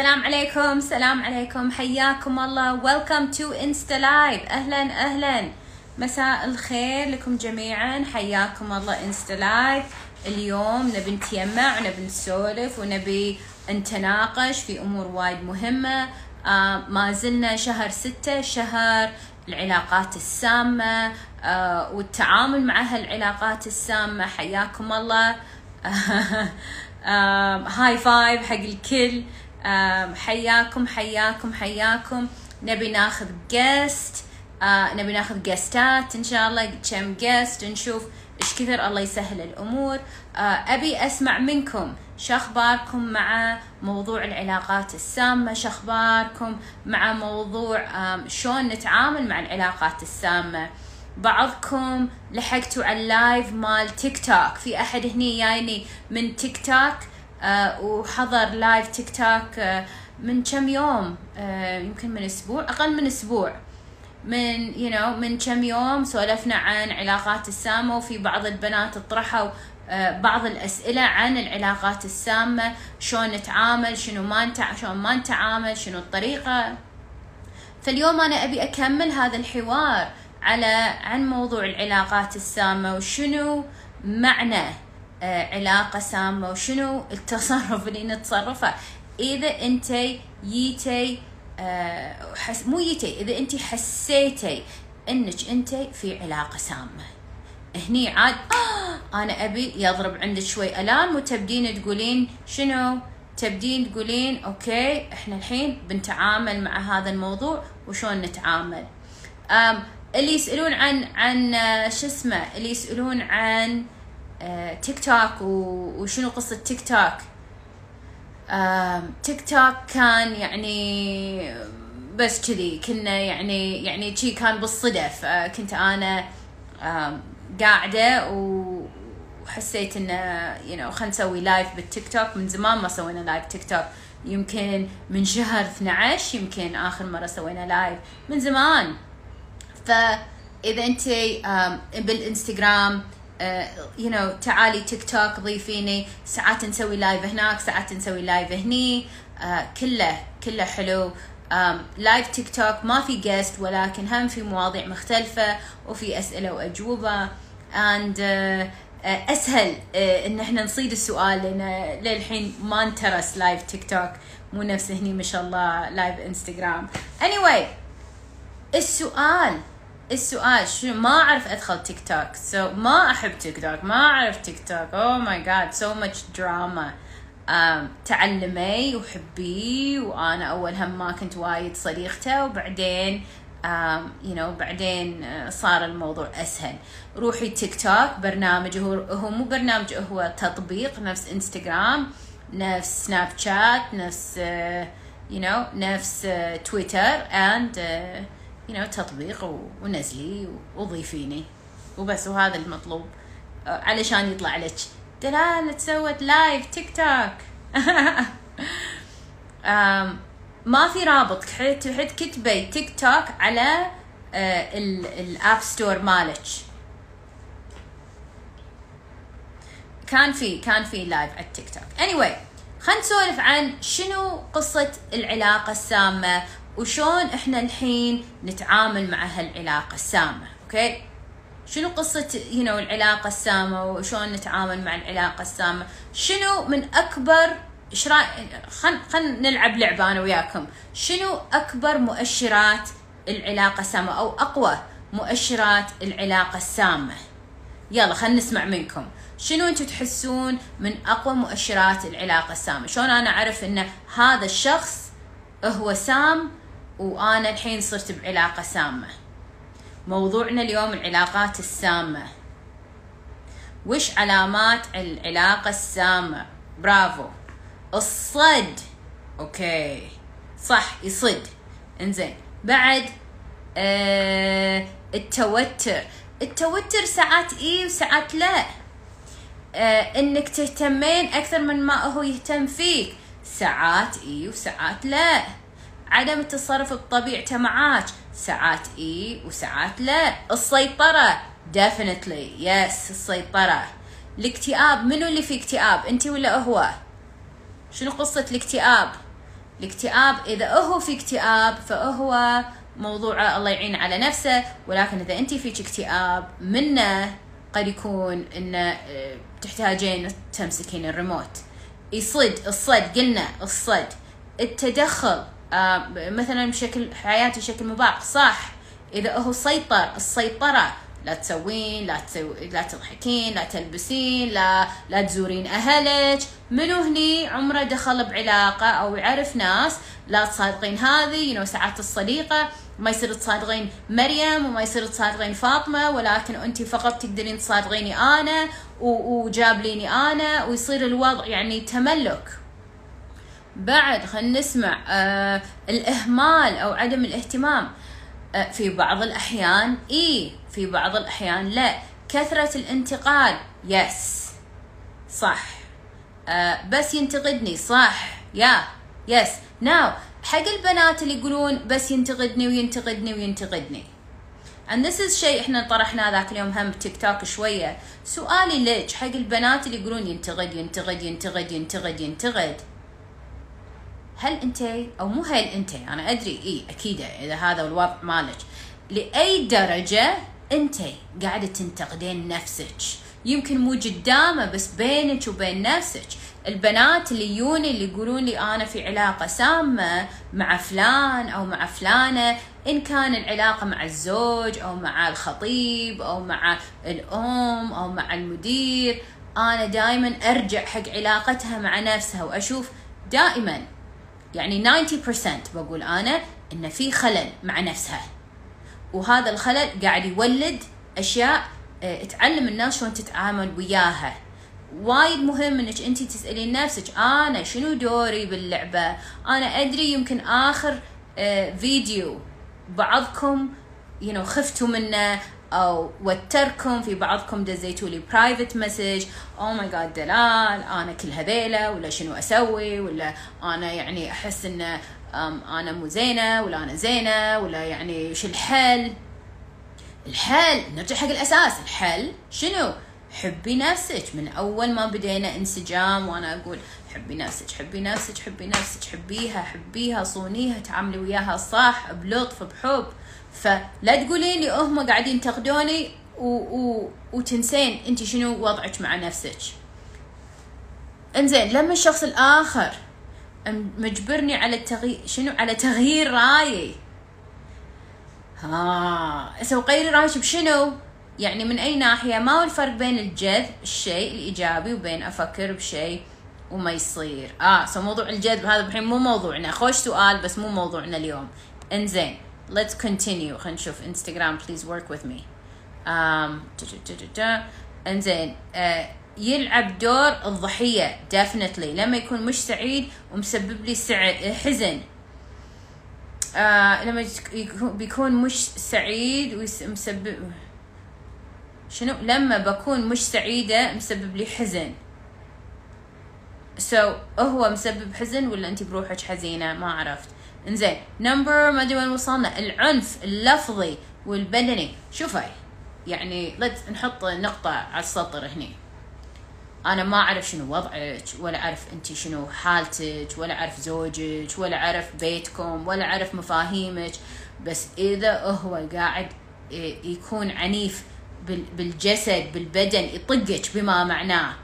السلام عليكم. السلام عليكم. حياكم الله. Welcome to Insta Live أهلا أهلا. مساء الخير لكم جميعا. حياكم الله Insta Live اليوم نبي نتيمع ونبي نسولف ونبي نتناقش في أمور وايد مهمة. آه ما زلنا شهر ستة شهر العلاقات السامة. آه والتعامل مع هالعلاقات السامة. حياكم الله. high five حق الكل. حياكم حياكم حياكم. نبي ناخذ guest آه نبي ناخذ guest ات إن شاء الله كم guest نشوف إيش كثر الله يسهل الأمور. آه أبي أسمع منكم شو أخباركم مع موضوع العلاقات السامة؟ شو أخباركم مع موضوع شلون نتعامل مع العلاقات السامة؟ بعضكم لحقتوا على ال live مال تيك توك في أحد هني جايني من تيك توك وحضر live تيك توك آه من كم يوم؟ آه يمكن من أسبوع أقل من أسبوع. من you you know, من كم يوم سولفنا عن علاقات السامة وفي بعض البنات طرحوا بعض الأسئلة عن العلاقات السامة شلون نتعامل شنو ما نتع... شلون ما نتعامل شنو الطريقة. فاليوم أنا أبي أكمل هذا الحوار على عن موضوع العلاقات السامة وشنو معنى علاقة سامة وشنو التصرف اللي نتصرفه؟ إذا أنت ييتي حس... مو ييتي إذا أنت حسيتي أنك أنت في علاقة سامة. هني عاد آه أنا أبي يضرب عندك شوي الان وتبدين تقولين شنو؟ تبدين تقولين okay إحنا الحين بنتعامل مع هذا الموضوع وشون نتعامل؟ اللي يسألون عن عن شو اسمه؟ اللي يسألون عن تيك توك وشنو قصة تيك توك تيك توك كان يعني بس كذي كنا يعني يعني شي كان بالصدف. كنت أنا قاعدة وحسيت إنه you know خلينا نسوي live بالتيك توك من زمان ما سوينا live تيك توك يمكن من شهر 12 يمكن آخر مرة سوينا live من زمان. فإذا انت بالإنستغرام you know تعالي تيك توك ضيفيني ساعات نسوي live هناك ساعات نسوي live هني. كله كله حلو. live تيك توك ما في guest ولكن هم في مواضيع مختلفة وفي أسئلة وأجوبة. And uh, uh, أسهل uh, إن إحنا نصيد السؤال لأن للحين ما انترس live تيك توك مو نفس هني ما شاء الله live انستغرام anyway السؤال السؤال شو ما أعرف أدخل تيك توك. So ما أحب تيك توك. ما أعرف تيك توك. Oh my god so much drama. تعلمي وحبيه وأنا أول هم ما كنت وايد صديقته. وبعدين you know بعدين صار الموضوع أسهل. روحي تيك توك. برنامج هو هو مو برنامج هو تطبيق. نفس إنستغرام نفس سناب شات نفس you know نفس تويتر. and you know تطبيق ونزلي وضيفيني. وبس وهذا المطلوب. علشان يطلع لك. دلال سوت live تيك توك ما في رابط. حيت حيت كتبي تيك توك على ال App Store مالك. كان في كان في live على التيك توك anyway خلينا نسولف عن شنو قصة العلاقة السامة وشون إحنا الحين نتعامل مع هالعلاقة السامة okay? شنو قصة you you know, العلاقة السامة وشلون نتعامل مع العلاقة السامة؟ شنو من أكبر إيش خل خل نلعب لعبة أنا وياكم. شنو أكبر مؤشرات العلاقة السامة أو أقوى مؤشرات العلاقة السامة؟ يلا خلينا نسمع منكم. شنو أنتم تحسون من أقوى مؤشرات العلاقة السامة؟ شلون أنا أعرف أن هذا الشخص هو سام وأنا الحين صرت بعلاقة سامة. موضوعنا اليوم العلاقات السامة. وش علامات العلاقة السامة؟ برافو. الصد. أوكي. صح يصد. إنزين. بعد آه التوتر. التوتر ساعات إيه وساعات لا. آه إنك تهتمين أكثر من ما هو يهتم فيك. ساعات إيه وساعات لا. عدم التصرف بطبيعته معاك ساعات إي وساعات لا. السيطرة. Definitely. Yes السيطرة. الاكتئاب. منو اللي في اكتئاب؟ انت ولا هو؟ شنو قصة الاكتئاب؟ الاكتئاب إذا هو في اكتئاب فهو موضوعه الله يعين على نفسه. ولكن إذا انت فيك اكتئاب منه قد يكون انه آه، تحتاجين تمسكين الريموت. يصد الصد قلنا الصد. التدخل. مثلا بشكل حياتي بشكل مباشر صح. إذا هو سيطر السيطرة لا تسوين لا تسوي لا تضحكين لا تلبسين لا لا تزورين أهلك. منو هني؟ عمره دخل بعلاقة أو يعرف ناس. لا تصادقين هذه ينو ساعات الصديقة. ما يصير تصادقين مريم وما يصير تصادقين فاطمة ولكن أنت فقط تقدرين تصادقيني أنا وجاب ليني أنا ويصير الوضع يعني تملك. بعد خلينا نسمع آه الإهمال أو عدم الاهتمام. آه في بعض الأحيان إي في بعض الأحيان لا. كثرة الانتقاد yes صح. آه بس ينتقدني صح. yeah yes now حق البنات اللي يقولون بس ينتقدني وينتقدني وينتقدني. And this is شيء إحنا طرحناه ذاك اليوم هم بتيك توك شوية. سؤالي ليش حق البنات اللي يقولون ينتقد ينتقد ينتقد ينتقد ينتقد؟ هل أنت أو مو هل أنت؟ أنا أدري. إي أكيد إذا هذا الوضع مالك. لأي درجة أنت قاعدة تنتقدين نفسك؟ يمكن مو قدامه بس بينك وبين نفسك. البنات اللي يجوني اللي يقولون لي أنا في علاقة سامة مع فلان أو مع فلانة إن كان العلاقة مع الزوج أو مع الخطيب أو مع الأم أو مع المدير أنا دائما أرجع حق علاقتها مع نفسها وأشوف دائما يعني 90% بقول أنا إن في خلل مع نفسها. وهذا الخلل قاعد يولد أشياء آه، تعلم الناس شلون تتعامل وياها. وايد مهم إنك أنت تسألين نفسك أنا شنو دوري باللعبة؟ أنا أدري يمكن آخر آه، فيديو بعضكم you know, خفتوا منه. أو وتركم في بعضكم دزيتوا لي private message أو ماي جاد دلال أنا كل هذيلا ولا شنو أسوي ولا أنا يعني أحس إن أنا مو زينة ولا أنا زينة ولا يعني شو الحل؟ الحل نرجع حق الأساس. الحل شنو؟ حبي نفسك. من أول ما بدينا انسجام وأنا أقول حبي نفسك حبي نفسك حبي نفسك. حبيها حبيها صونيها تعاملي وياها صح بلطف بحب. فلا تقولين لي هم قاعدين ينتقدوني و... و... وتنسين أنت شنو وضعك مع نفسك. انزين لما الشخص الآخر مجبرني على التغيير شنو؟ على تغيير رأيي. ها أسوي غيري رأيك بشنو؟ يعني من أي ناحية؟ ما هو الفرق بين الجذب الشيء الإيجابي وبين أفكر بشيء وما يصير؟ آه سو موضوع الجذب هذا الحين مو موضوعنا. خوش سؤال بس مو موضوعنا اليوم. انزين. Let's continue. خلينا نشوف انستغرام please work with me. انزين uh, يلعب دور الضحية definitely. لما يكون مش سعيد ومسبب لي سعد حزن. آه لما بيكون مش سعيد ومسبب شنو؟ لما بكون مش سعيدة مسبب لي حزن. سو so, هو مسبب حزن ولا انت بروحك حزينة؟ ما عرفت. إنزين نمبر ما أدري وين وصلنا العنف اللفظي والبدني. شوفي يعني نحط نقطة على السطر هني. أنا ما أعرف شنو وضعك ولا أعرف أنت شنو حالتك ولا أعرف زوجك ولا أعرف بيتكم ولا أعرف مفاهيمك. بس إذا هو قاعد يكون عنيف بالجسد بالبدن يطقك بما معناه.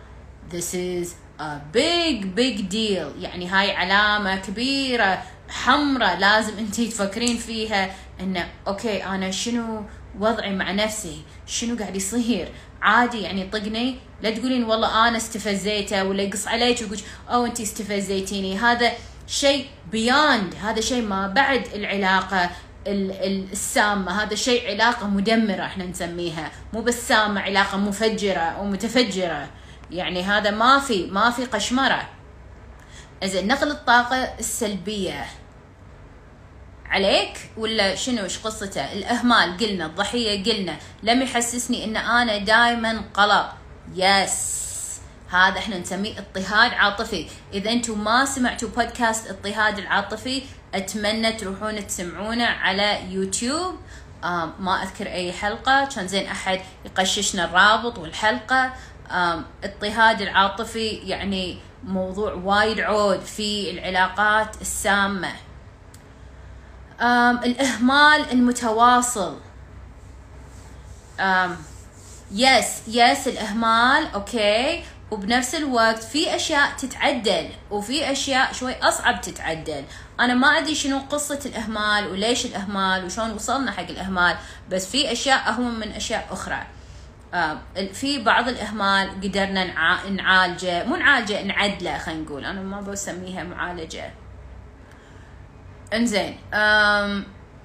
This is a big big deal. يعني هاي علامة كبيرة. حمراء لازم انت تفكرين فيها إنه okay أنا شنو وضعي مع نفسي؟ شنو قاعد يصير؟ عادي يعني يطقني لا تقولين والله أنا استفزيته ولا يقص عليك ويقول أو انت استفزيتيني. هذا شيء beyond هذا شيء ما بعد العلاقة السامة هذا شيء علاقة مدمرة إحنا نسميها. مو بس سامة علاقة مفجرة أو متفجره يعني هذا ما في ما في قشمرة. زين نقل الطاقة السلبية عليك ولا شنو؟ إيش قصته؟ الأهمال قلنا الضحية قلنا. لم يحسسني إن أنا دائما قلق. يس. هذا إحنا نسميه اضطهاد عاطفي. إذا أنتم ما سمعتوا بودكاست اضطهاد العاطفي أتمنى تروحون تسمعونه على يوتيوب. آه ما أذكر أي حلقة. كان زين أحد يقششنا الرابط والحلقة. اضطهاد العاطفي يعني موضوع وايد عود في العلاقات السامة. الإهمال المتواصل. yes yes الإهمال okay وبنفس الوقت في أشياء تتعدل وفي أشياء شوي أصعب تتعدل. أنا ما أدري شنو قصة الإهمال وليش الإهمال وشون وصلنا حق الإهمال بس في أشياء أهون من أشياء أخرى. آه، في بعض الإهمال قدرنا نع- نعالجه مو نعالجه نعدله خلينا نقول. أنا ما بسميها معالجة. إنزين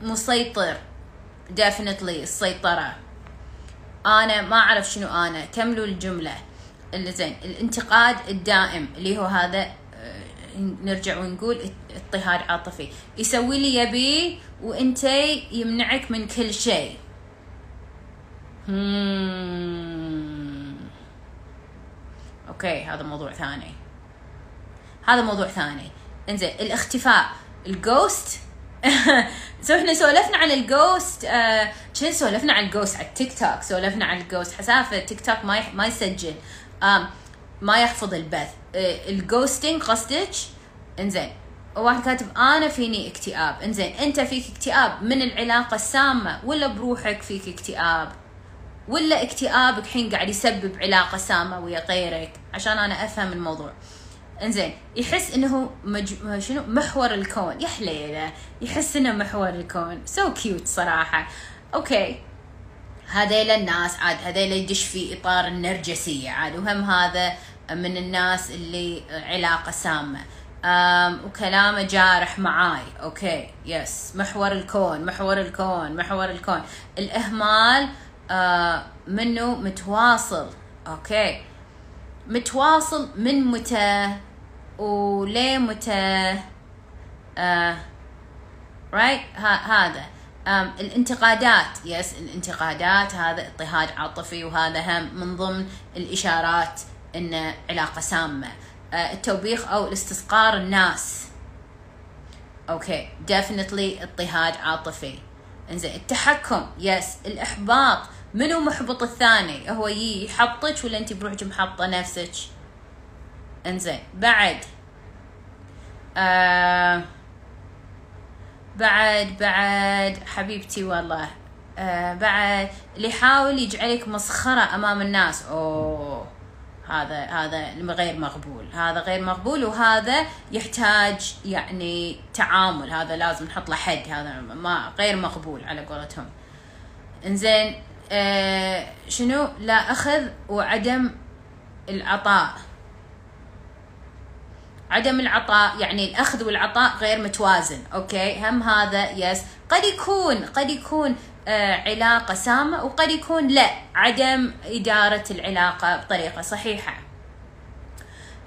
مسيطر. Definitely السيطرة. أنا ما أعرف شنو أنا. كملوا الجملة. اللي زين الانتقاد الدائم اللي هو هذا آه، نرجع ونقول اضطهاد عاطفي. يسوي اللي يبي وانت يمنعك من كل شيء. Hmm. okay هذا موضوع ثاني. هذا موضوع ثاني. إنزين الاختفاء. ال ghost so إحنا سولفنا عن ال ghost آه سولفنا عن ال ghost على التيك توك سولفنا عن ال ghost حسافة التيك توك ما. ما يسجل. ما يحفظ البث. آه ال ghosting قصدك؟ إنزين. واحد كاتب أنا فيني اكتئاب. إنزين أنت فيك اكتئاب من العلاقة السامة ولا بروحك فيك اكتئاب؟ ولا اكتئابك حين قاعد يسبب علاقة سامة ويا غيرك عشان أنا أفهم الموضوع. إنزين يحس إنه مج... شنو؟ محور الكون. يا حليله يحس إنه محور الكون. so so cute صراحة. okay. هذيل الناس عاد هذيل يدش في إطار النرجسية. عاد وهم هذا من الناس اللي علاقة سامة. um وكلامه جارح معاي. okay yes محور الكون محور الكون محور الكون. الإهمال منه متواصل. okay. متواصل من متى وليه متى؟ آه right هذا. um, الانتقادات. yes الانتقادات. هذا اضطهاد عاطفي وهذا هم من ضمن الإشارات إن علاقة سامة. uh, التوبيخ أو الاستصغار الناس. okay. Definitely اضطهاد عاطفي. إنزين التحكم. yes الإحباط. منو محبط الثاني؟ هو يي يحبطك ولا انت بروحك محبطه نفسك؟ انزين بعد. آه بعد بعد. حبيبتي والله. آه بعد. اللي يحاول يجعلك مسخرة أمام الناس. أوه. هذا هذا غير مقبول. هذا غير مقبول وهذا يحتاج يعني تعامل. هذا لازم نحط له حد. هذا ما غير مقبول على قولتهم. انزين آه شنو؟ لا أخذ وعدم العطاء. عدم العطاء يعني الأخذ والعطاء غير متوازن okay؟ هم هذا yes قد يكون قد يكون آه علاقة سامة وقد يكون لا. عدم إدارة العلاقة بطريقة صحيحة.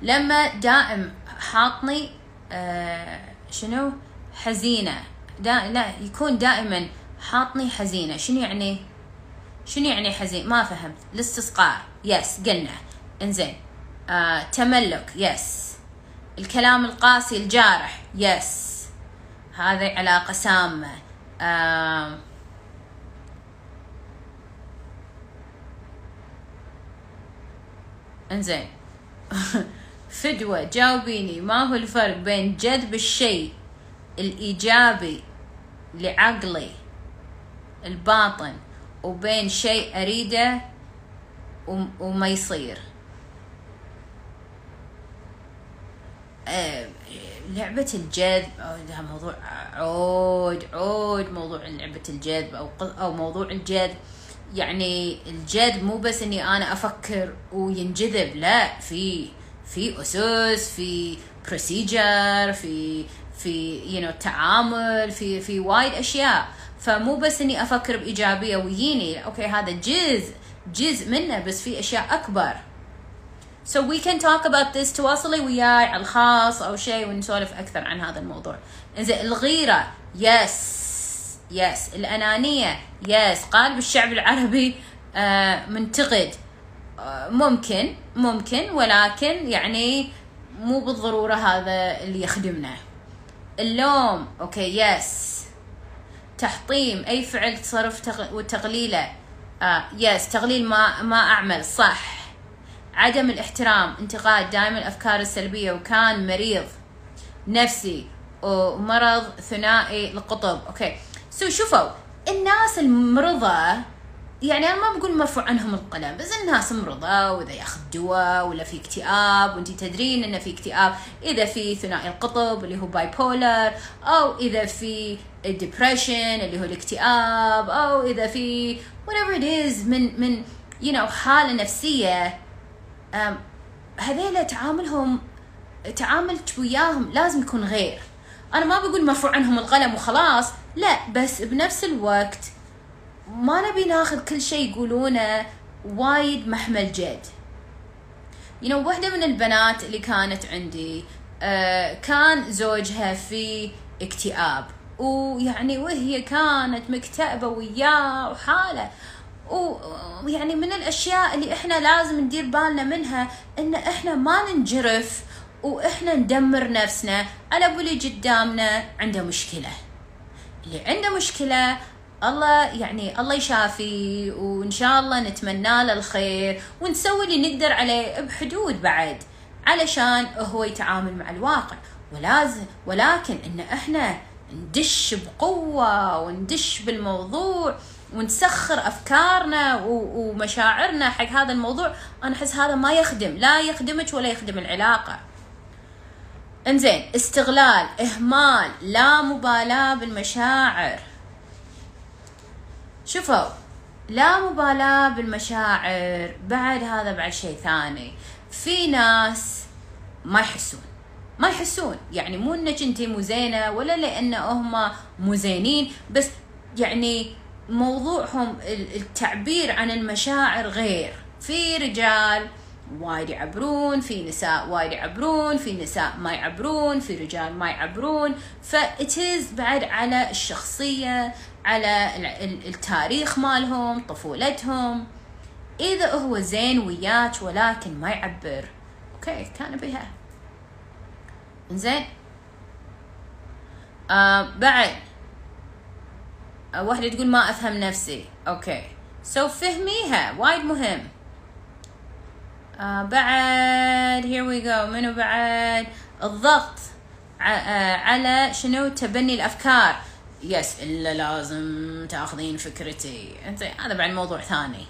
لما دائم حاطني آه شنو؟ حزينة. دا لا يكون دائما حاطني حزينة. شنو يعني؟ شنو يعني حزين؟ ما فهمت. الاستصغار يس قلنا. إنزين. آه تملك. يس الكلام القاسي الجارح. يس هذه علاقة سامة. آم إنزين. فدوة جاوبيني. ما هو الفرق بين جذب الشيء الإيجابي لعقلي؟ الباطن. وبين شيء أريده وما يصير. لعبة الجذب ده موضوع عود عود موضوع لعبة الجذب أو أو موضوع الجذب. يعني الجذب مو بس إني أنا أفكر وينجذب لا في في أسس في procedure في في you know, تعامل في في وايد أشياء. فمو بس إني أفكر بإيجابية ويجيني okay هذا جزء جزء منه بس في أشياء أكبر. So we can talk about this تواصلي وياي على الخاص أو شيء ونسولف أكثر عن هذا الموضوع. إنزين الغيرة yes yes الأنانية yes قالب الشعب العربي آه منتقد. آه ممكن ممكن ولكن يعني مو بالضرورة هذا اللي يخدمنا. اللوم okay yes تحطيم أي فعل تصرف تغ... وتقليله آه yes تقليل ما ما أعمل. صح. عدم الاحترام انتقاد دائما الأفكار السلبية وكان مريض. نفسي. ومرض ثنائي القطب. okay. so شوفوا الناس المرضى يعني أنا ما بقول مرفوع عنهم القلم بس الناس مرضى وإذا ياخذ دواء ولا في اكتئاب وانت تدرين إنه في اكتئاب إذا في ثنائي القطب اللي هو bipolar أو إذا في الدبريشن اللي هو الاكتئاب أو إذا في whatever it is من من you know حالة نفسية هذيلا تعاملهم تعاملك وياهم لازم يكون غير. أنا ما بقول مرفوع عنهم القلم وخلاص لا بس بنفس الوقت ما نبي ناخذ كل شيء يقولونه وايد محمل جد. You know واحدة من البنات اللي كانت عندي uh, كان زوجها في اكتئاب. ويعني وهي كانت مكتئبة وياه وحالة. ويعني من الأشياء اللي إحنا لازم ندير بالنا منها إن إحنا ما ننجرف وإحنا ندمر نفسنا. على ابو اللي قدامنا عنده مشكلة. اللي عنده مشكلة الله يعني الله يشافي وإن شاء الله نتمنى له الخير. ونسوي اللي نقدر عليه بحدود بعد علشان هو يتعامل مع الواقع. ولازم ولكن إن إحنا ندش بقوة وندش بالموضوع ونسخر أفكارنا ومشاعرنا حق هذا الموضوع أنا أحس هذا ما يخدم. لا يخدمك ولا يخدم العلاقة. إنزين استغلال إهمال لا مبالاة بالمشاعر. شوفوا لا مبالاة بالمشاعر بعد هذا بعد شيء ثاني. في ناس ما يحسون ما يحسون. يعني مو انك انت مو زينة ولا لأن هم مو زينين بس يعني موضوعهم التعبير عن المشاعر غير. في رجال وايد يعبرون في نساء وايد يعبرون في نساء ما يعبرون في رجال ما يعبرون. فإتز بعد على الشخصية على التاريخ مالهم طفولتهم. إذا هو زين وياك ولكن ما يعبر. okay كان بها. زين آه بعد. واحدة تقول ما أفهم نفسي. okay. so so فهميها. وايد مهم. آه بعد. Here we go. منو بعد؟ الضغط آه على شنو؟ تبني الأفكار. yes إلا لازم تأخذين فكرتي. إنزين هذا بعد موضوع ثاني.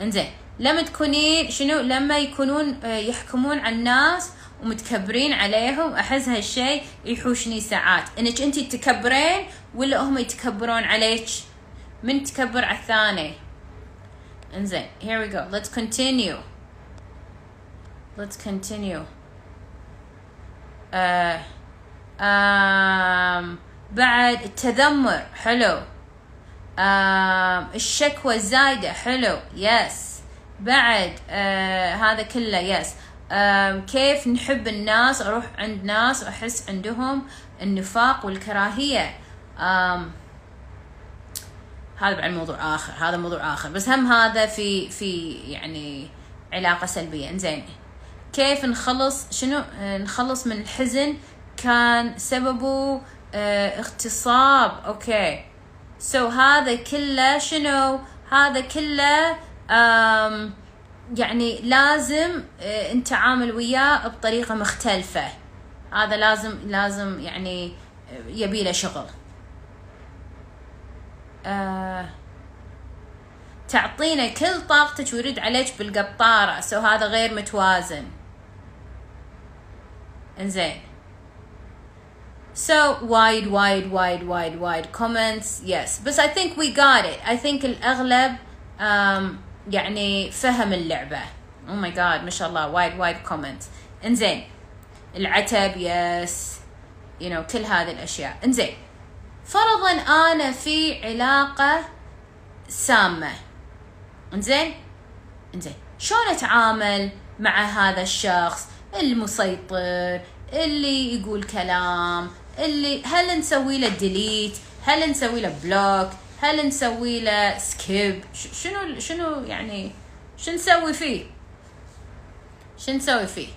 إنزين لما تكونين شنو؟ لما يكونون آه، يحكمون على الناس ومتكبرين عليهم أحس هالشيء يحوشني ساعات. إنك انت تكبرين ولا هم يتكبرون عليك؟ من تكبر على الثاني؟ إنزين here we go. Let's continue. Let's continue. uh, um, بعد التذمر حلو. um, الشكوى الزايدة حلو يس بعد uh, هذا كله يس كيف نحب الناس أروح عند ناس واحس عندهم النفاق والكراهية. هذا بعد موضوع آخر هذا موضوع آخر. بس هم هذا في في يعني علاقة سلبية. إنزين. كيف نخلص؟ شنو؟ نخلص من الحزن كان سببه اغتصاب. okay. so so هذا كله شنو؟ هذا كله يعني لازم آه، أنت عامل وياه بطريقة مختلفة. هذا لازم لازم يعني آه، يبي له شغل. آه تعطينا كل طاقتك ويرد عليك بالقطارة. so هذا غير متوازن. إنزين. So وايد وايد وايد وايد وايد comments yes. بس I think we got it. I think الأغلب um, يعني فهم اللعبة. oh my God ما شاء الله. وايد وايد comment انزين. العتب yes you know, كل هذه الأشياء. انزين. فرضا أنا في علاقة سامة. انزين؟ انزين. شلون أتعامل مع هذا الشخص؟ المسيطر اللي يقول كلام اللي هل نسوي له delete هل نسوي له block هل نسوي له skip شنو شنو يعني شو نسوي فيه؟ شو نسوي فيه؟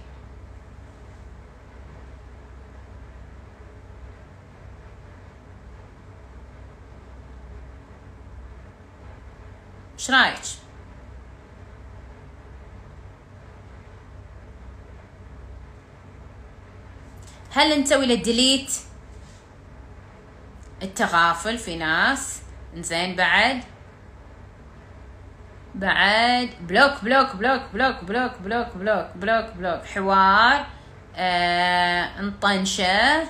إيش رأيك؟ هل نسوي له delete التغافل في ناس. زين بعد. بعد. block block block block block block block block block. حوار. آه انطنشه.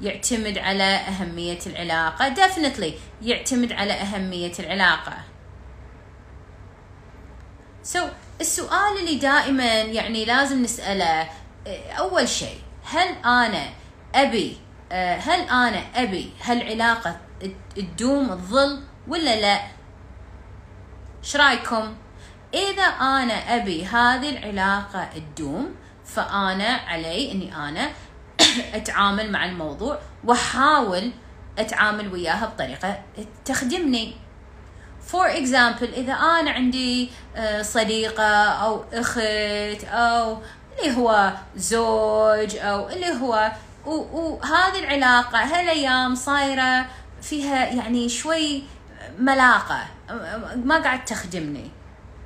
يعتمد على أهمية العلاقة. Definitely يعتمد على أهمية العلاقة. So السؤال اللي دائما يعني لازم نسأله أول شيء هل أنا أبي هل أنا أبي هالعلاقة تدوم تظل ولا لا؟ إيش رايكم إذا أنا أبي هذه العلاقة تدوم فأنا علي إني أنا أتعامل مع الموضوع وأحاول أتعامل وياها بطريقة تخدمني. for example إذا أنا عندي آه، صديقة أو أخت أو اللي هو زوج أو اللي هو وهذه العلاقة هالأيام صايرة فيها يعني شوي ملاقة. ما قاعد تخدمني.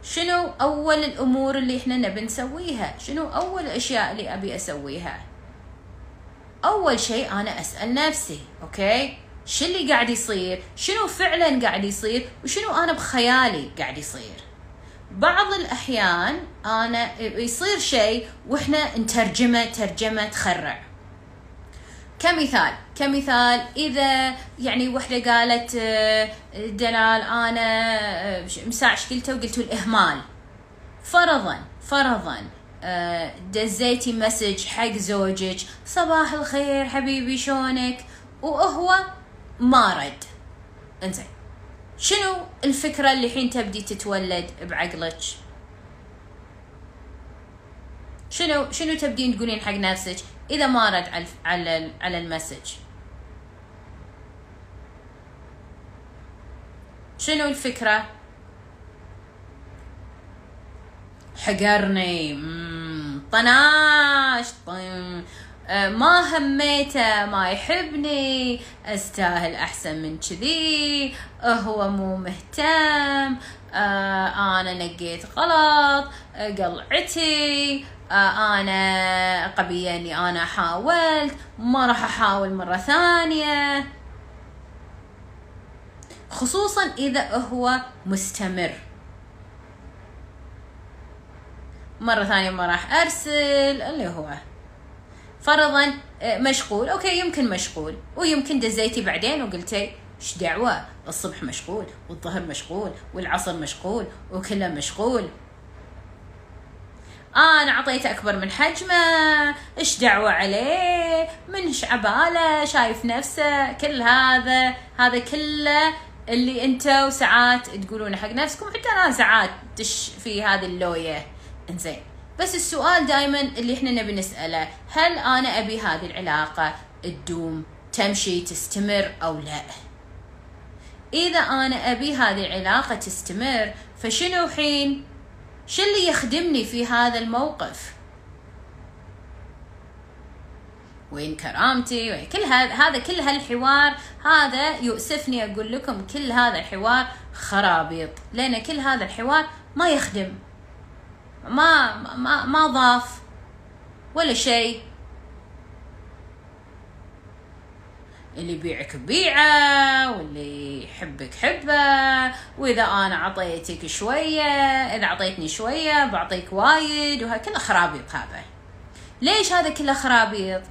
شنو أول الأمور اللي إحنا نبي نسويها؟ شنو أول الأشياء اللي أبي أسويها؟ أول شيء أنا أسأل نفسي أوكي؟ شو اللي قاعد يصير؟ شنو فعلا قاعد يصير؟ وشنو أنا بخيالي قاعد يصير؟ بعض الأحيان أنا يصير شيء وإحنا نترجمه ترجمه تخرع. كمثال كمثال إذا يعني وحده قالت آه، دلال آه، مساع قلته وقلتوا الإهمال. فرضا فرضا آه، دزيتي مسج حق زوجك صباح الخير حبيبي شلونك؟ وهو ما رد. انزين. شنو الفكرة اللي الحين تبدي تتولد بعقلك؟ شنو شنو تبدين تقولين حق نفسك إذا ما رد على على على المسج؟ شنو الفكرة؟ حقرني. طناش. طن آه، ما هميته ما يحبني أستاهل أحسن من كذي هو مو مهتم آه أنا نقيت غلط آه قلعتي آه أنا قبية إني أنا حاولت ما راح أحاول مرة ثانية. خصوصا إذا هو مستمر. مرة ثانية ما راح أرسل اللي هو. فرضا آه، مشغول. أوكي يمكن مشغول. ويمكن دزيتي بعدين وقلتي إيش دعوة؟ الصبح مشغول والظهر مشغول والعصر مشغول وكله مشغول. أنا اعطيته أكبر من حجمه. إيش دعوة عليه؟ من عباله شايف نفسه كل هذا هذا كله اللي أنتوا ساعات تقولونه حق نفسكم. حتى أنا ساعات دش في هذه اللوية. إنزين. بس السؤال دائما اللي إحنا نبي نسأله هل أنا أبي هذه العلاقة تدوم تمشي تستمر أو لا؟ إذا أنا أبي هذه العلاقة تستمر فشنو حين؟ شو اللي يخدمني في هذا الموقف؟ وين كرامتي؟ وين كل هذا هذا كل هالحوار هذا يؤسفني أقول لكم كل هذا الحوار خرابيط لأن كل هذا الحوار ما يخدم. ما ما ما ضاف ولا شيء. اللي يبيعك بيعة واللي يحبك حبة. وإذا أنا عطيتك شوية إذا عطيتني شوية بعطيك وايد وهكذا خرابيط هذا. ليش هذا كله خرابيط؟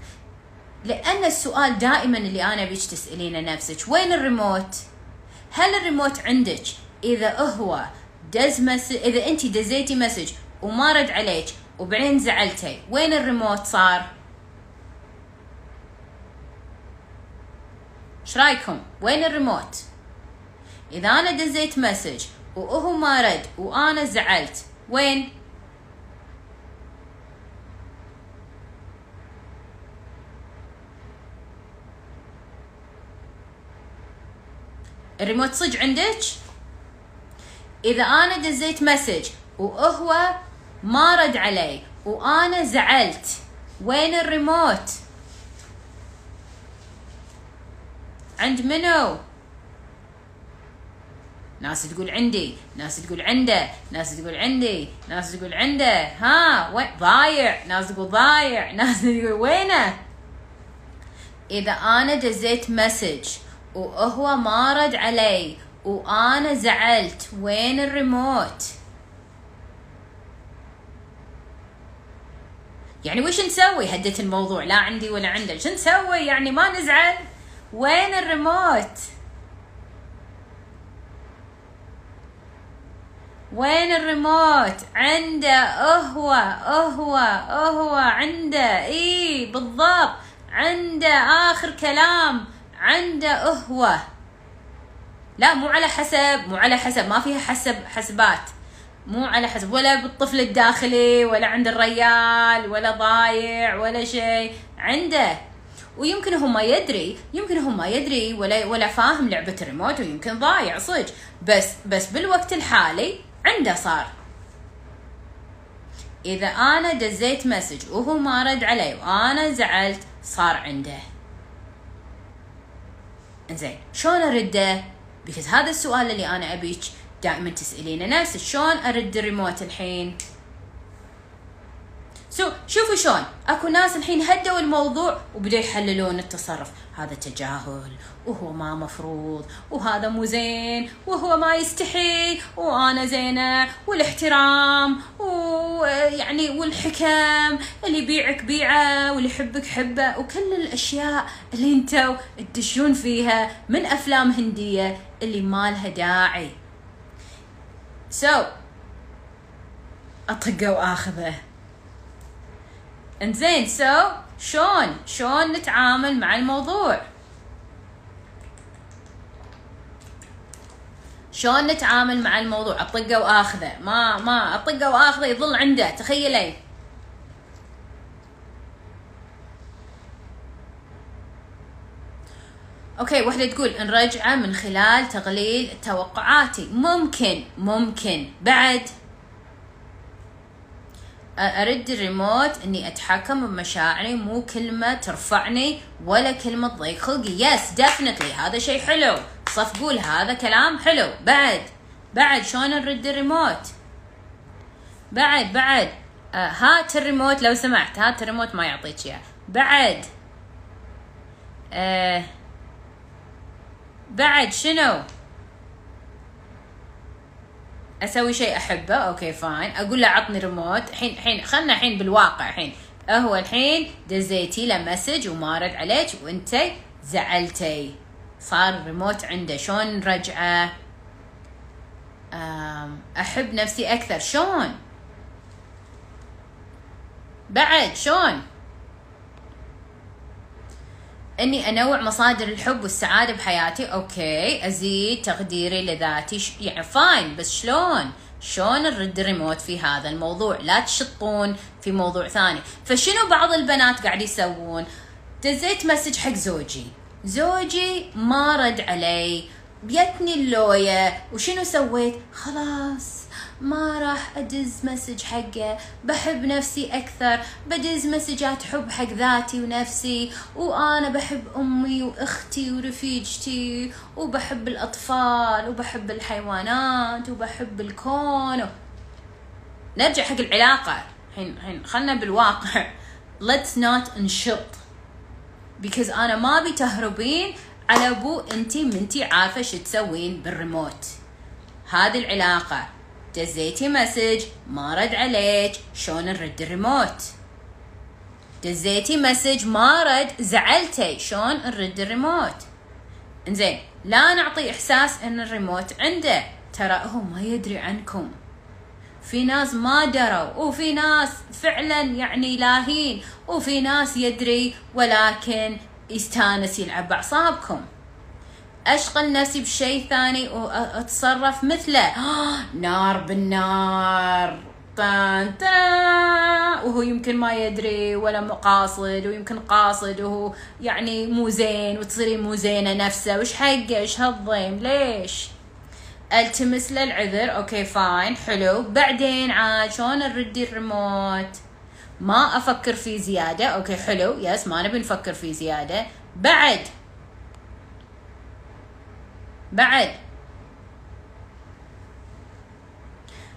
لأن السؤال دائما اللي أنا أبيج تسألينه نفسك وين الريموت؟ هل الريموت عندك؟ إذا هو دز مس إذا انت دزيتي مسج وما رد عليك. وبعدين زعلتي. وين الريموت صار؟ إيش رأيكم؟ وين الريموت؟ إذا أنا دزيت مسج وهو ما رد وأنا زعلت وين؟ الريموت صج عندك؟ إذا أنا دزيت مسج وهو ما رد علي وأنا زعلت. وين الريموت؟ عند منو؟ ناس تقول عندي ناس تقول عنده ناس تقول عندي ناس تقول عنده. ها وين؟ ضايع. ناس تقول ضايع. ناس تقول وينه؟ إذا أنا دزيت مسج وهو ما رد علي وأنا زعلت وين الريموت؟ يعني وش نسوي هديت الموضوع؟ لا عندي ولا عنده. شو نسوي؟ يعني ما نزعل. وين الريموت؟ وين الريموت؟ عنده. هو هو هو عنده. إي بالضبط. عنده آخر كلام. عنده هو. لا مو على حسب مو على حسب. ما فيها حسب حسبات. مو على حسب ولا بالطفل الداخلي ولا عند الريال ولا ضايع ولا شيء عنده. ويمكن هو ما يدري يمكن هو ما يدري ولا ولا فاهم لعبة الريموت ويمكن ضايع صدق. بس بس بالوقت الحالي عنده صار. إذا أنا دزيت مسج وهو ما رد علي وأنا زعلت صار عنده. إنزين شلون أرده؟ because هذا السؤال اللي أنا أبيك دائما تسألينه. نفسك شلون أرد الريموت الحين؟ so شوفوا شلون. أكو ناس الحين هدوا الموضوع وبدأوا يحللون التصرف. هذا تجاهل وهو ما مفروض وهذا مو زين وهو ما يستحي وأنا زينة والإحترام ويعني والحكم اللي يبيعك بيعة واللي يحبك حبة وكل الأشياء اللي أنتوا تدشون فيها من أفلام هندية اللي ما لها داعي. so, اطقه واخذه إنزين so, شلون شلون نتعامل مع الموضوع. شلون نتعامل مع الموضوع؟ اطقه واخذه ما ما اطقه واخذه يظل عنده. تخيلي okay وحدة تقول نرجعه من خلال تقليل توقعاتي. ممكن ممكن. بعد. أرد الريموت إني أتحكم بمشاعري مو كلمة ترفعني ولا كلمة تضيق خلقي. yes definitely هذا شيء حلو. صفقوا هذا كلام حلو. بعد. بعد شلون نرد الريموت؟ بعد بعد. آه هات الريموت لو سمحت. هات الريموت ما يعطيك إياه. بعد. آه بعد شنو؟ أسوي شيء أحبه؟ okay fine أقول له عطني ريموت الحين الحين خلنا الحين بالواقع. الحين هو الحين دزيتي له مسج وما رد عليك وأنت زعلتي. صار الريموت عنده. شلون نرجعه أحب نفسي أكثر. شلون بعد شلون إني أنوع مصادر الحب والسعادة بحياتي. okay أزيد تقديري لذاتي. يعني fine بس شلون؟ شلون نرد الريموت في هذا الموضوع؟ لا تشطون في موضوع ثاني. فشنو بعض البنات قاعد يسوون؟ دزيت مسج حق زوجي. زوجي ما رد علي يتني اللوية وشنو سويت؟ خلاص. ما راح أدز مسج حقه. بحب نفسي أكثر. بدز مسجات حب حق ذاتي ونفسي. وأنا بحب أمي وأختي ورفيجتي. وبحب الأطفال وبحب الحيوانات وبحب الكون. نرجع حق العلاقة. الحين الحين خلنا بالواقع. Let's not نشط. Because أنا ما أبي تهربين. على أبو أنتي منتي عارفة شو تسوين بالريموت. هذه العلاقة. دزيتي مسج ما رد عليك. شلون نرد الريموت؟ دزيتي مسج ما رد. زعلتي. شلون نرد الريموت؟ انزين لا نعطي إحساس إن الريموت عنده. ترى هو ما يدري عنكم. في ناس ما دروا وفي ناس فعلا يعني لاهين وفي ناس يدري ولكن يستانس يلعب بأعصابكم. أشغل نفسي بشيء ثاني وأتصرف مثله. نار بالنار. طان وهو يمكن ما يدري ولا قاصد ويمكن قاصد وهو يعني مو زين وتصيرين مو زينة نفسه. وش حقه؟ إيش هالضيم؟ ليش؟ ألتمس له العذر. okay fine. حلو. بعدين عاد شلون نردي الريموت؟ ما أفكر فيه زيادة. okay حلو. yes ما نبي نفكر فيه زيادة. بعد. بعد.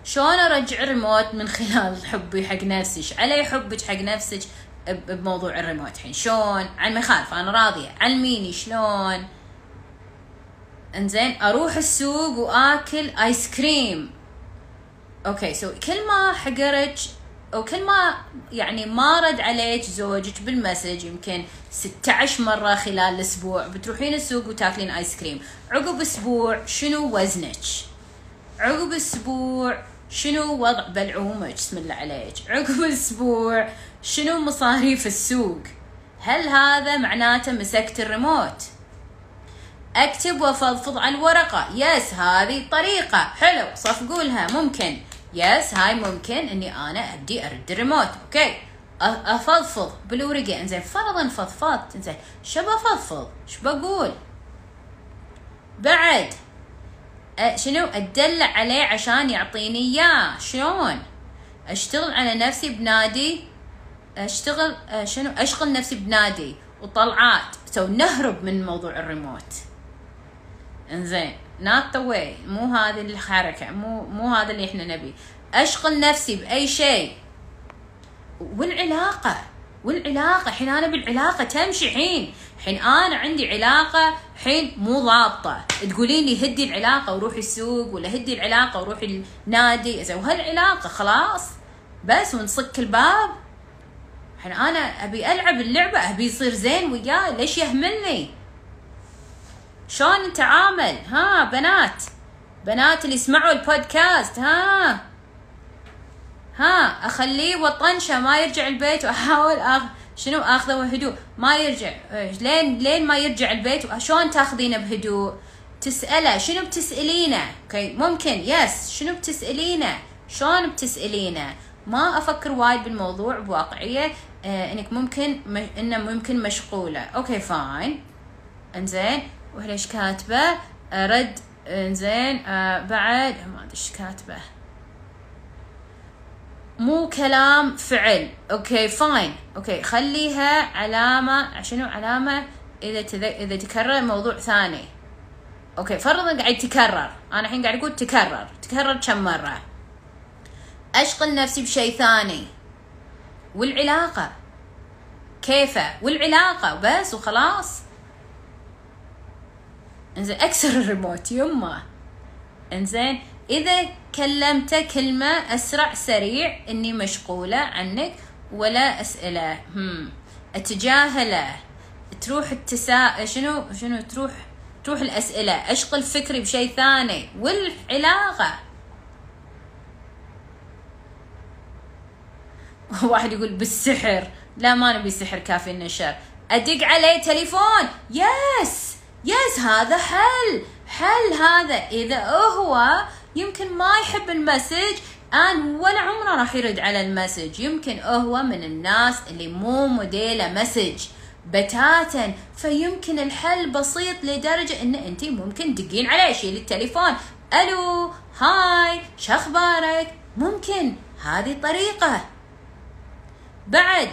شلون أرجع الريموت من خلال حبي حق نفسي علي حبك حق نفسك بموضوع الريموت الحين. شلون؟ عن ما يخالف أنا راضية. علميني شلون؟ إنزين أروح السوق وآكل آيس كريم. okay so كل ما حقرج أو كل ما يعني ما رد عليك زوجك بال message يمكن 16 مرة خلال الأسبوع بتروحين السوق وتاكلين ايس كريم عقب أسبوع شنو وزنك؟ عقب أسبوع شنو وضع بلعومك؟ بسم الله عليك. عقب أسبوع شنو مصاريف السوق؟ هل هذا معناته مسكت الريموت؟ أكتب وأفضفض على الورقه yes هذه طريقة. حلو صفقوا لها ممكن. yes هاي ممكن إني أنا أبدي أرد ال remote. okay أفضفض. بالورقه إنزين. فرضا فضفضت إنزين. شو بفضفض؟ شو بقول؟ بعد. أ- شنو؟ اتدلع عليه عشان يعطيني إياه. شلون؟ أشتغل على نفسي بنادي. أشتغل أ، شنو؟ أشغل نفسي بنادي. وطلعات. سو نهرب من موضوع الريموت. إنزين. Not the way. مو هذه الحركة. مو مو هذا اللي إحنا نبي. أشغل نفسي بأي شيء. والعلاقة. والعلاقة. حين أنا بالعلاقة تمشي حين. حين أنا عندي علاقة حين مو ضابطة. تقولين لي هدي العلاقة وروحي السوق ولا هدي العلاقة وروحي النادي. وهالعلاقة خلاص. بس ونصك الباب. حين أنا أبي ألعب اللعبة أبي يصير زين وياي. ليش يهملني؟ شلون نتعامل؟ ها بنات. بنات اللي يسمعوا البودكاست ها. ها أخليه وطنشه ما يرجع البيت وأحاول أخ... شنو آخذه بهدوء؟ ما يرجع لين لين ما يرجع البيت شلون تاخذينه بهدوء؟ تسأله شنو بتسألينه؟ okay ممكن yes. شنو بتسألينه؟ شلون بتسألينه؟ ما أفكر وايد بالموضوع بواقعية آه إنك ممكن. إنه ممكن مشغولة. okay fine. إنزين. وليش كاتبة. رد انزين آه بعد ما أدري إيش كاتبة. مو كلام فعل. okay fine okay خليها علامة شنو علامة إذا تذ... إذا تكرر موضوع ثاني. أوكي فرضا قاعد يتكرر أنا الحين قاعد أقول تكرر. تكرر كم مرة؟ أشغل نفسي بشيء ثاني. والعلاقة. كيفه؟ والعلاقة. بس وخلاص. إنزين أكسر الريموت يمه إنزين إذا كلمته كلمة أسرع سريع إني مشغولة عنك ولا أسئلة. هم. أتجاهله. تروح التساء شنو؟ شنو تروح؟ تروح الأسئلة. أشغل فكري بشيء ثاني. والعلاقة. واحد يقول بالسحر. لا ما نبي سحر كافي النشر. أدق عليه تليفون. yes! yes هذا حل. حل هذا. إذا هو يمكن ما يحب ال message ان ولا عمره راح يرد على ال message. يمكن هو من الناس اللي مو موديله message. بتاتا. فيمكن الحل بسيط لدرجة إن انت ممكن تدقين عليه شيل التليفون ألو هاي شخبارك ممكن. هذه طريقة. بعد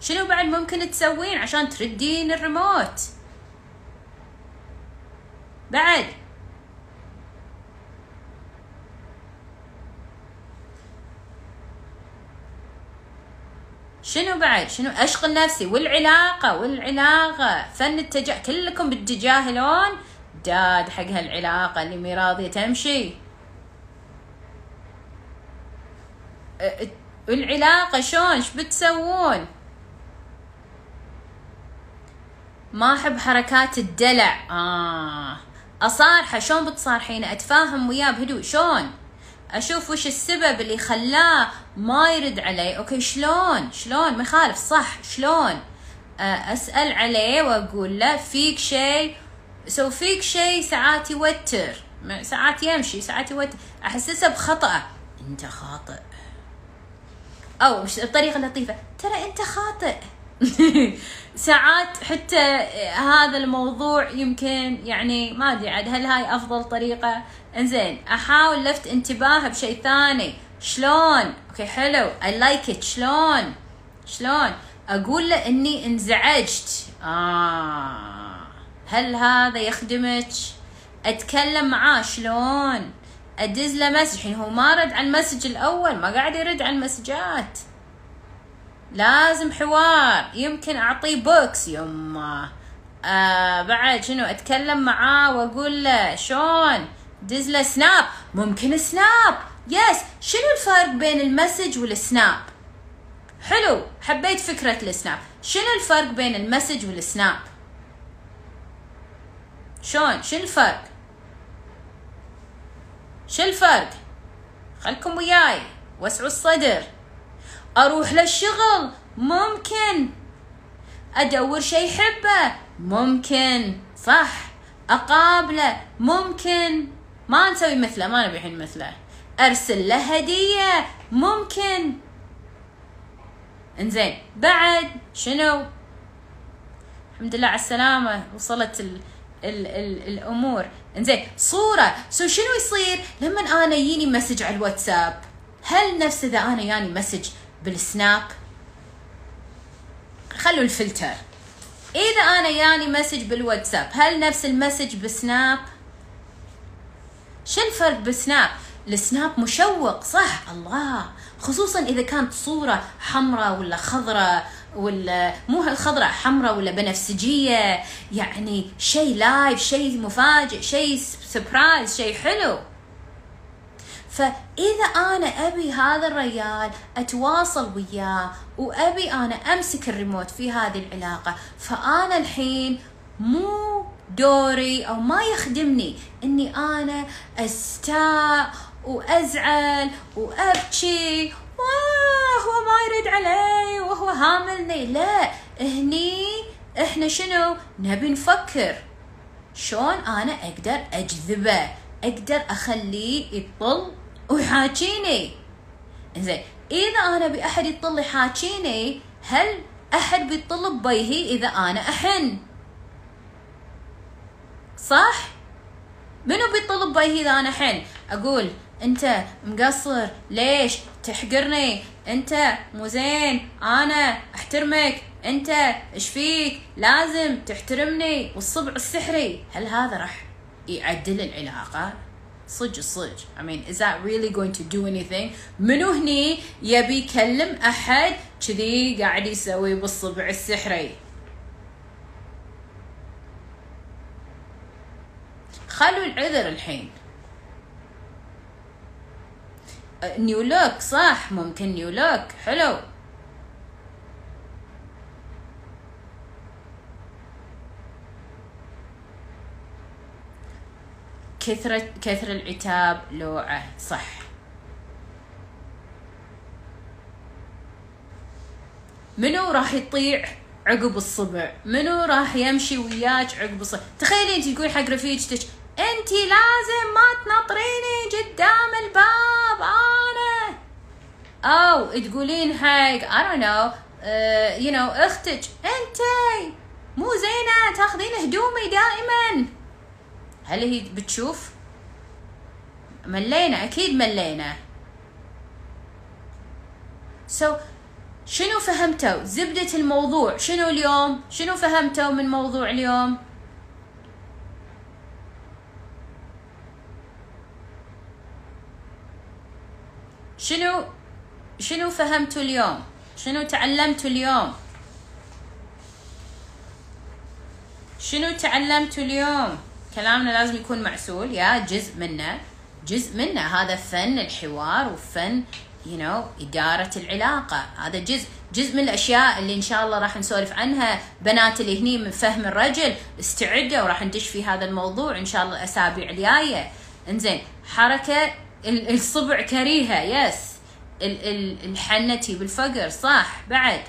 شنو بعد ممكن تسوين عشان تردين الريموت؟ بعد. شنو بعد؟ شنو؟ اشغل نفسي والعلاقة والعلاقة. فن التجاه كلكم بتتجاهلون داد حق هالعلاقة اللي مي راضيه تمشي العلاقه شلون إيش بتسوون؟ ما أحب حركات الدلع. آه. أصارحة شلون بتصارحين أتفاهم وياه بهدوء. شلون؟ أشوف وش السبب اللي خلاه ما يرد علي. okay شلون؟ شلون؟ ما يخالف صح. شلون؟ أسأل عليه وأقول له فيك شيء؟ so فيك شيء ساعات يوتر. ساعات يمشي ساعات يوتر. أحسسه بخطأه أنت خاطئ. أو الطريقة اللطيفه ترى أنت خاطئ. ساعات حتى هذا الموضوع يمكن يعني ما أدري عاد هل هاي أفضل طريقة؟ إنزين أحاول لفت انتباهه بشيء ثاني. شلون؟ okay حلو. I like it شلون؟ شلون؟ أقول له إني انزعجت. آه. هل هذا يخدمك؟ أتكلم معاه. شلون؟ أدز له message. الحين هو ما رد على ال message الأول ما قاعد يرد على المسجات. لازم حوار. يمكن أعطيه بوكس يما. آه بعد شنو؟ أتكلم معاه وأقول له شلون دز له سناب ممكن سناب yes شنو الفرق بين ال message والسناب حلو. حبيت فكرة السناب شنو الفرق بين ال message والسناب شلون شنو الفرق؟ شو الفرق؟ خلكم وياي. وسعوا الصدر. أروح للشغل؟ ممكن. أدور شي يحبه ممكن. صح. أقابله؟ ممكن. ما نسوي مثله ما نبي الحين مثله. أرسل له هدية؟ ممكن. إنزين. بعد. شنو؟ الحمد لله على السلامة. وصلت ال ال ال الأمور. إنزين. صورة. so شنو يصير لما أنا يجيني message على الواتساب؟ هل نفس إذا أنا ياني message بالسناب. خلوا الفلتر. إذا أنا ياني message بالواتساب هل نفس ال message بسناب شو الفرق بسناب السناب مشوق صح؟ الله. خصوصا إذا كانت صورة حمراء ولا خضراء ولا مو هالخضراء حمراء ولا بنفسجية. يعني شيء live شيء مفاجئ شيء surprise شيء حلو. فإذا أنا أبي هذا الريال أتواصل وياه وأبي أنا أمسك الريموت في هذه العلاقة فأنا الحين مو دوري أو ما يخدمني إني أنا أستاء وأزعل وأبكي وهو ما يرد علي وهو هاملني. لا هني إحنا شنو؟ نبي نفكر شلون أنا أقدر أجذبه أقدر أخليه يطل ويحاكيني زين إذا أنا بأحد يطل يحاكيني هل أحد بيطل ببيهي إذا أنا أحن؟ صح؟ منو بيطل ببيهي إذا أنا أحن؟ أقول أنت مقصر. ليش؟ تحقرني. أنت مو زين. أنا أحترمك. أنت إيش فيك؟ لازم تحترمني. والصبع السحري. هل هذا راح يعدل العلاقة؟ صج الصج I mean is that really going to do anything? منو هني يبي يكلم أحد كذي قاعد يسوي بالصبع السحري؟ خلوا العذر الحين. new look صح ممكن new look حلو. كثرة كثر العتاب لوعة صح. منو راح يطيع عقب الصبع؟ منو راح يمشي وياك عقب الصبع تخيلي انت تقول حق رفيجتك انت لازم ما تنطريني قدام الباب أنا. أو تقولين حق I don't know uh, you know أختك انت مو زينة تاخذين هدومي دائما. هل هي بتشوف؟ ملينا أكيد ملينا. سو so, شنو فهمتوا؟ زبدة الموضوع شنو اليوم؟ شنو فهمتوا من موضوع اليوم؟ شنو شنو فهمتوا اليوم؟ شنو تعلمتوا اليوم؟ شنو تعلمتوا اليوم؟ كلامنا لازم يكون معسول يا جزء منه جزء منه. هذا فن الحوار وفن you know إدارة العلاقة. هذا جزء جزء من الأشياء اللي إن شاء الله راح نسولف عنها. بنات اللي هني من فهم الرجل استعدوا وراح ندش في هذا الموضوع إن شاء الله الأسابيع الجاية. إنزين حركة الصبع كريهة yes الحنتي بالفقر صح. بعد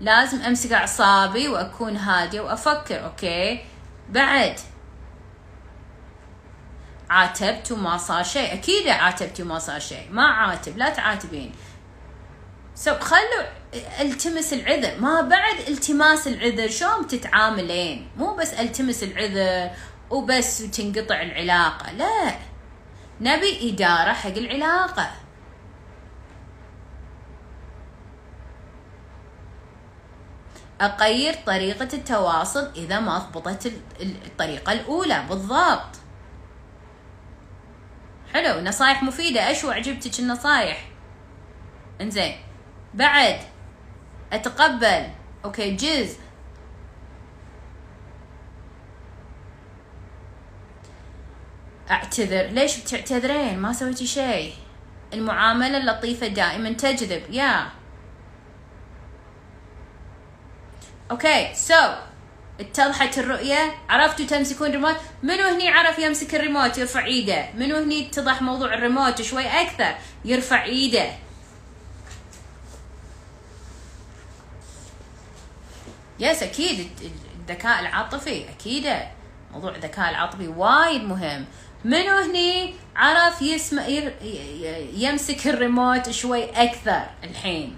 لازم أمسك أعصابي وأكون هادية وأفكر okay؟ بعد. عاتبت وما صار شيء. أكيد عاتبتي وما صار شيء. ما عاتب لا تعاتبين. so خلوا التمس العذر. ما بعد التماس العذر. شلون تتعاملين؟ مو بس التمس العذر وبس وتنقطع العلاقة لا. نبي إدارة حق العلاقة. أغير طريقة التواصل إذا ما ضبطت الطريقة الأولى بالضبط. حلو نصايح مفيدة. أشو عجبتك النصايح؟ إنزين. بعد أتقبل. okay جزء أعتذر. ليش بتعتذرين؟ ما سويتي شيء. المعاملة اللطيفة دائما تجذب. yeah. yeah. okay so اتضحت الرؤية. عرفتوا تمسكون ريموت منو هني عرف يمسك الريموت؟ يرفع إيده. منو هني اتضح موضوع الريموت؟ شوي أكثر. يرفع إيده. yes أكيد. الذكاء العاطفي. أكيد. موضوع الذكاء العاطفي وايد مهم. منو هني عرف يسمع يمسك الريموت شوي أكثر الحين؟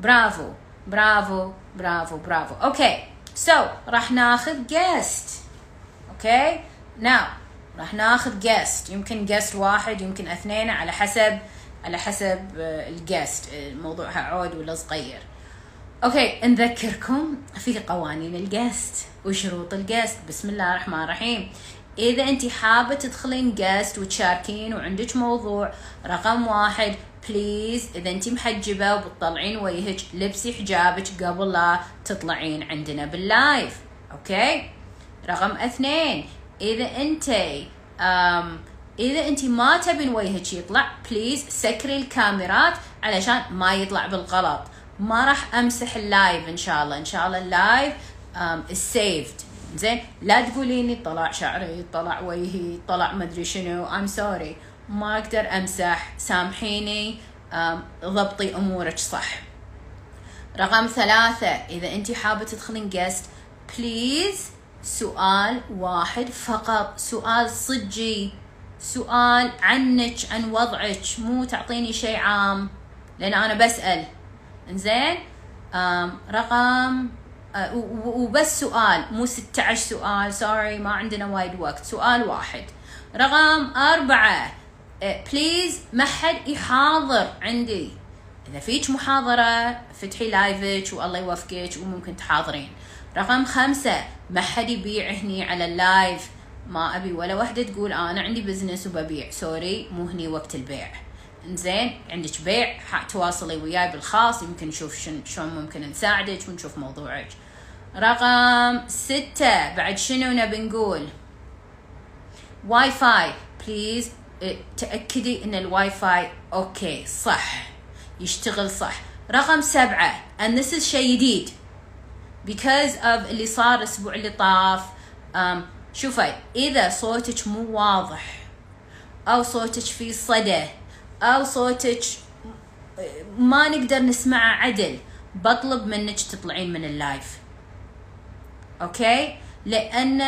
برافو. برافو. برافو برافو okay so راح ناخذ guest okay now راح ناخذ guest يمكن guest واحد يمكن اثنين على حسب على حسب ال guest موضوعها عود ولا صغير. okay نذكركم في قوانين ال guest وشروط ال guest بسم الله الرحمن الرحيم. إذا انت حابة تدخلين guest وتشاركين وعندك موضوع رقم واحد please إذا انت محجبة وبتطلعين وجهك لبسي حجابك قبل لا تطلعين عندنا بال live. okay؟ رقم اثنين. إذا انت إذا انت ما تبين وجهك يطلع please سكري الكاميرات علشان ما يطلع بالغلط. ما راح أمسح ال live إن شاء الله. إن شاء الله ال live saved زين؟ لا تقوليني طلع شعري طلع وجهي طلع مدري شنو. I'm sorry ما أقدر أمسح. سامحيني. ضبطي أمورك صح. رقم ثلاثة إذا انت حابة تدخلين guest please سؤال واحد فقط. سؤال صجي. سؤال عنك عن وضعك. مو تعطيني شيء عام. لأن أنا بسأل. إنزين؟ رقم وبس سؤال. مو 16 سؤال. sorry ما عندنا وايد وقت. سؤال واحد. رقم أربعة please ما حد يحاضر عندي. إذا فيك محاضرة فتحي live ك والله يوفقك وممكن تحاضرين. رقم خمسة ما حد يبيع هني على ال live ما أبي ولا وحدة تقول أنا عندي business وببيع. sorry مو هني وقت البيع. إنزين عندك بيع تواصلي وياي بالخاص. يمكن نشوف شلون ممكن نساعدك ونشوف موضوعك. رقم ستة بعد شنو نبي نقول؟ Wi-Fi please تأكدي إن ال Wi-Fi okay صح. يشتغل صح. رقم سبعة and this is شيء جديد because of اللي صار الأسبوع اللي طاف um, شوفي إذا صوتك مو واضح أو صوتك فيه صدى أو صوتك ما نقدر نسمعه عدل بطلب منك تطلعين من ال live. okay؟ لأن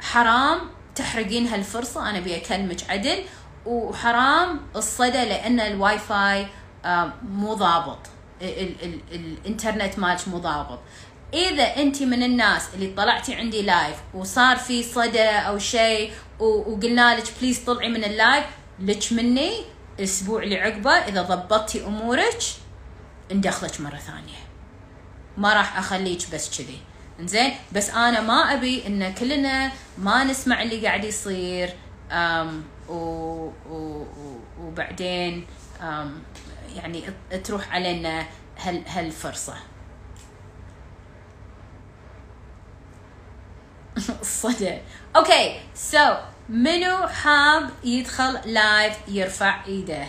حرام تحرقين هالفرصة أنا أبي أكلمك عدل وحرام الصدى لأن الواي فاي مو ضابط. ال ال الإنترنت مالك مو ضابط. إذا انت من الناس اللي طلعتي عندي live وصار في صدى أو شيء وقلنا لك please طلعي من ال live لك مني الأسبوع اللي عقبه إذا ضبطتي أمورك ندخلك مرة ثانية. ما راح أخليك بس كذي. زين بس أنا ما أبي إن كلنا ما نسمع اللي قاعد يصير وبعدين أم يعني تروح علينا هال هالفرصة. الصدى okay so منو حاب يدخل live يرفع إيده؟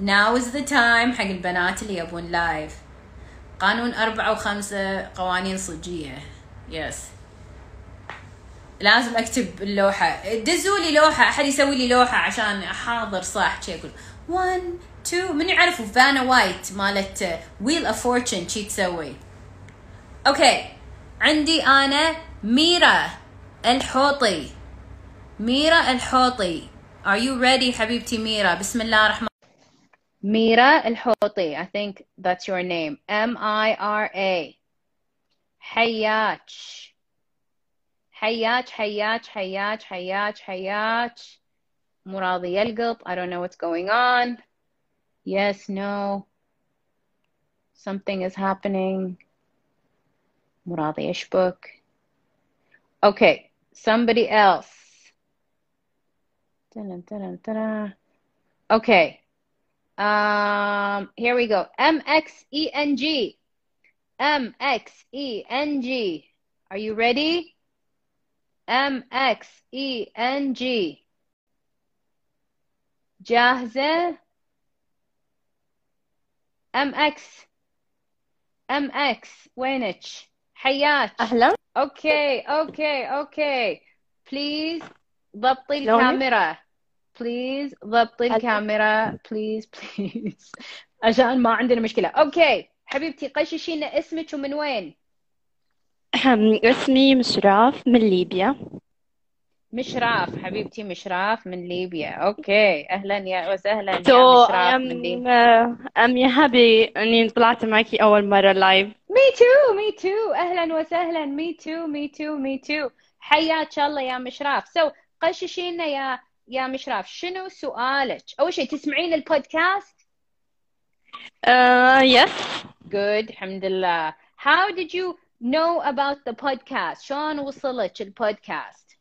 Now is the time حق البنات اللي يبون live قانون أربعة وخمسة قوانين صجية. yes لازم اكتب اللوحة. دزوا لي لوحة أحد يسوي لي لوحة عشان أحاضر صح شي أقول. 1 2 منو يعرف Vanna White مالت Wheel of Fortune شي تسوي. okay عندي أنا ميرا الحوطي. ميرا الحوطي. Are you ready حبيبتي ميرا؟ بسم الله الرحمن ميرا الحوطي. I think that's your name. M I R A. حياك حياك حياك حياك حياك حياك مو راضي يلقط I don't know what's going on yes no something is happening مو راضي يشبك okay somebody else okay Um, here we go. M X E N G. M X E N G. Are you ready? M X E N G. جاهزة؟ M X M X وينك؟ حياك. أهلا. okay okay okay. please ضبطي الكاميرا. please ضبطي الكاميرا. please please عشان ما عندنا مشكلة. okay. حبيبتي قششي لنا اسمك ومن وين؟ اسمي مشراف من ليبيا. مشراف حبيبتي مشراف من ليبيا. okay أهلا يا وسهلا يا مشراف من ليبيا. I'm يا happy أني طلعت معك أول مرة live me too me too أهلا وسهلا. me too me too me too حياك الله يا مشراف. so so, قششي لنا يا يا مشراف. شنو سؤالك؟ أول شيء تسمعين البودكاست؟ uh, yes. Good الحمد لله. How did you know about the podcast. شلون وصلك البودكاست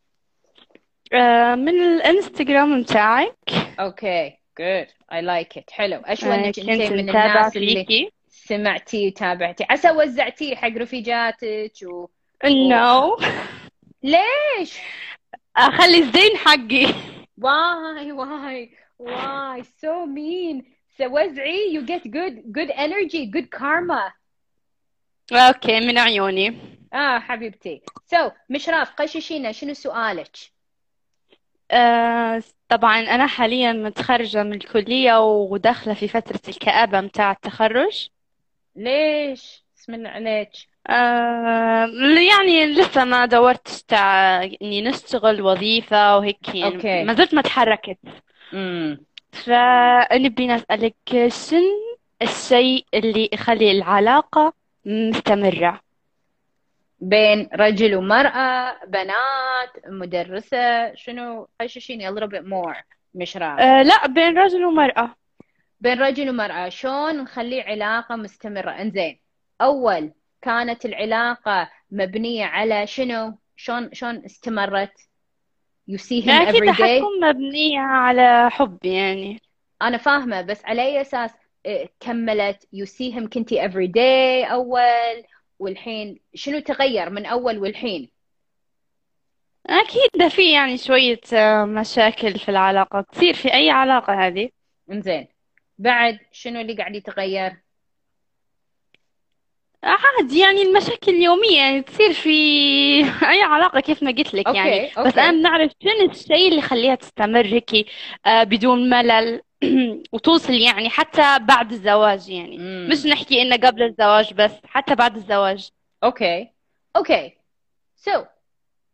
آه، من الانستغرام بتاعك. okay good I like it حلو. اشوى انك أنت من الناس اللي سمعتي وتابعتي؟ عسى وزعتيه حق رفيجاتك و no no. ليش؟ أخلي الزين حقي. why why why. so مين وزعي. You get good good energy good karma. okay من عيوني آه حبيبتي so so, مشراف قششينا شنو سؤالك؟ آه طبعا أنا حاليا متخرجة من الكلية وداخلة في فترة الكآبة متاع التخرج ليش؟ بسم الله عليك آه يعني لسه ما دورتش تاع إني نشتغل وظيفة وهيك يعني أوكي. ما زلت ما تحركت امم فنبي نسألك شن الشيء اللي يخلي العلاقة مستمرة. بين رجل ومرأة بنات مدرسة شنو؟ غششيني a little bit more. مشراف أه لا بين رجل ومرأة. بين رجل ومرأة. شلون نخلي علاقة مستمرة؟ انزين. أول كانت العلاقة مبنية على شنو؟ شلون شلون استمرت؟ You see him أكيد every day حتكون مبنية على حب يعني. أنا فاهمة بس على أي أساس؟ كملت. You see him كنتي every day أول والحين شنو تغير من أول والحين؟ أكيد في يعني شوية آه، مشاكل في العلاقة. تصير في أي علاقة هذه؟ إنزين. بعد شنو اللي قاعد يتغير؟ عادي يعني المشاكل اليومية. يعني تصير في أي علاقة كيف ما قلت لك okay يعني بس okay أنا بنعرف شنو الشيء اللي يخليها تستمر هيك آه، بدون ملل. وتوصل يعني حتى بعد الزواج يعني. مم. مش نحكي إنه قبل الزواج بس حتى بعد الزواج. أوكي. أوكي. سو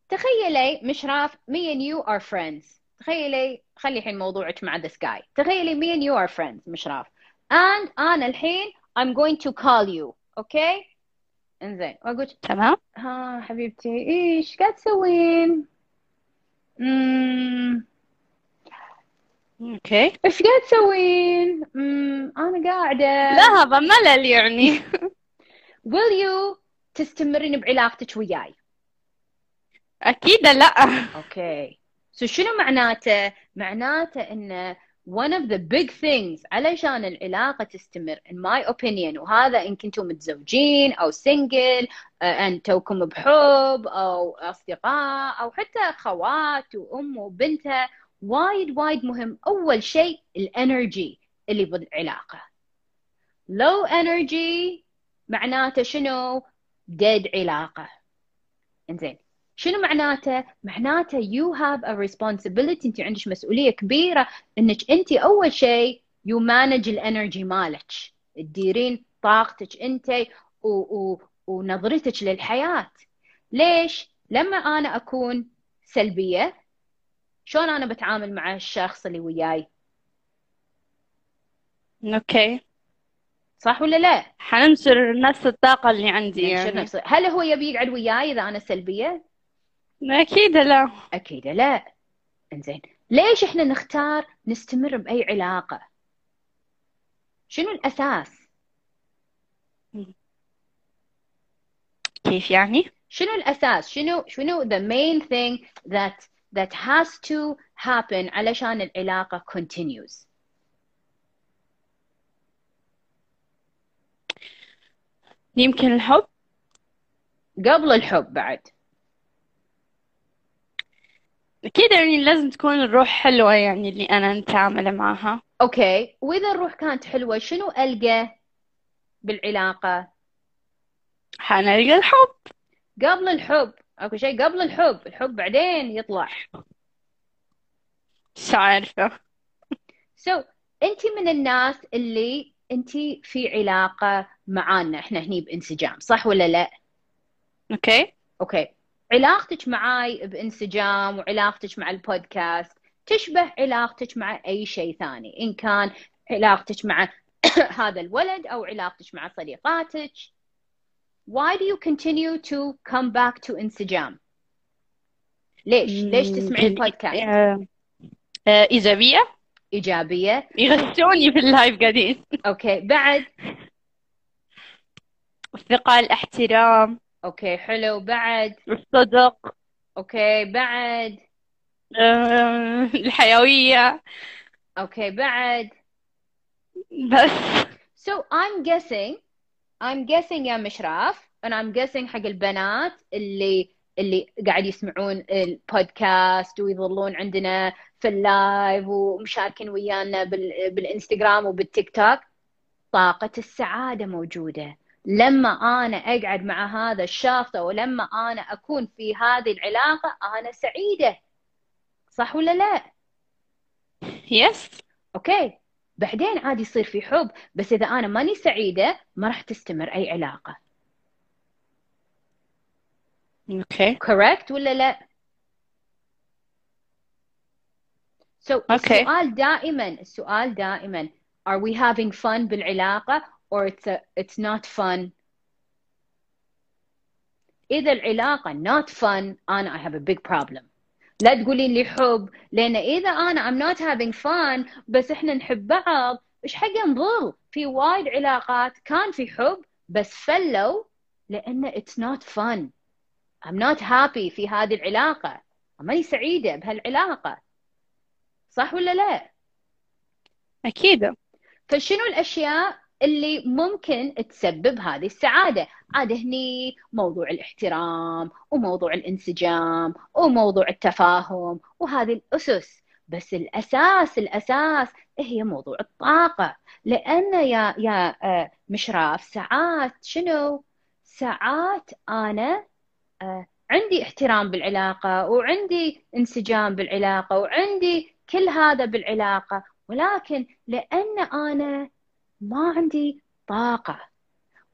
تخيلي مشراف me and you are friends. تخيلي خلي الحين موضوعك مع this guy. تخيلي me and you are friends مشراف and أنا الحين I'm going to call you. okay؟ إنزين. وأقول تمام. ها حبيبتي إيش قاعد تسوين؟ امم okay إيش قاعد تسوين؟ أنا قاعدة لا هذا ملل يعني will you تستمرين بعلاقتك وياي؟ أكيد لا okay so شنو معناته؟ معناته إن one of the big things علشان العلاقة تستمر in my opinion وهذا إن كنتم متزوجين أو single أن توكم بحب أو أصدقاء أو حتى خوات وأم وبنتها وايد وايد مهم. أول شيء الإنرجي اللي بالعلاقة low energy معناته شنو؟ Dead علاقة. إنزين. شنو معناته؟ معناته you have a responsibility. أنت عندك مسؤولية كبيرة إنك أنت أول شيء you manage الإنرجي مالك. تديرين طاقتك أنت و... و... ونظرتك للحياة. ليش؟ لما أنا أكون سلبية شلون أنا بتعامل مع الشخص اللي وياي؟ أوكي صح ولا لا؟ حننشر نفس الطاقة اللي عندي يعني نفس هل هو يبي يقعد وياي إذا أنا سلبية؟ أكيد لا أكيد لا إنزين ليش إحنا نختار نستمر بأي علاقة؟ شنو الأساس؟ كيف يعني؟ شنو الأساس؟ شنو شنو the main thing that that has to happen علشان العلاقة continues. يمكن الحب؟ قبل الحب بعد. أكيد يعني لازم تكون الروح حلوة يعني اللي أنا نتعامل معها. أوكي وإذا الروح كانت حلوة شنو ألقى بالعلاقة؟ حنلقى الحب. قبل الحب. اكو شيء قبل الحب الحب بعدين يطلع. مش عارفة. so so, انت من الناس اللي انت في علاقة معانا إحنا هني بإنسجام صح ولا لا؟ okay. okay. علاقتك معاي بإنسجام وعلاقتك مع البودكاست تشبه علاقتك مع أي شيء ثاني إن كان علاقتك مع هذا الولد أو علاقتك مع صديقاتك. Why do you continue to come back to انسجام ليش ليش تسمعين البودكاست آه، آه، إيجابية ايجابيه يغشوني في ال live قاعدين okay بعد. الثقة الاحترام. okay حلو بعد. الصدق. okay بعد. آه، الحيوية. okay بعد. بس. So I'm guessing I'm guessing يا مشراف and I'm guessing حق البنات اللي اللي قاعد يسمعون البودكاست ويظلون عندنا في ال live ومشاركين ويانا بال... بالانستغرام وبالتيك توك طاقة السعادة موجودة. لما أنا أقعد مع هذا الشخص أو لما أنا أكون في هذه العلاقة أنا سعيدة. صح ولا لا؟ yes okay بعدين عادي يصير في حب بس إذا أنا ماني سعيدة ما راح تستمر أي علاقة. okay. Correct ولا لا؟ so okay. السؤال دائما السؤال دائما. Are we having fun بالعلاقة or it's a, it's not fun? إذا العلاقة not fun أنا I have a big problem. لا تقولين لي حب لأن إذا أنا I'm not having fun بس إحنا نحب بعض. إيش حق نضل في وايد علاقات كان في حب بس فلوا لأن it's not fun. I'm not happy في هذه العلاقة. ماني سعيدة بهالعلاقة. صح ولا لا؟ أكيد. فشنو الأشياء اللي ممكن تسبب هذه السعادة؟ عاد هني موضوع الاحترام وموضوع الانسجام وموضوع التفاهم وهذه الأسس. بس الأساس الأساس هي موضوع الطاقة. لأن يا يا آه، مشراف ساعات شنو؟ ساعات أنا آه، عندي احترام بالعلاقة وعندي انسجام بالعلاقة وعندي كل هذا بالعلاقة. ولكن لأن أنا ما عندي طاقة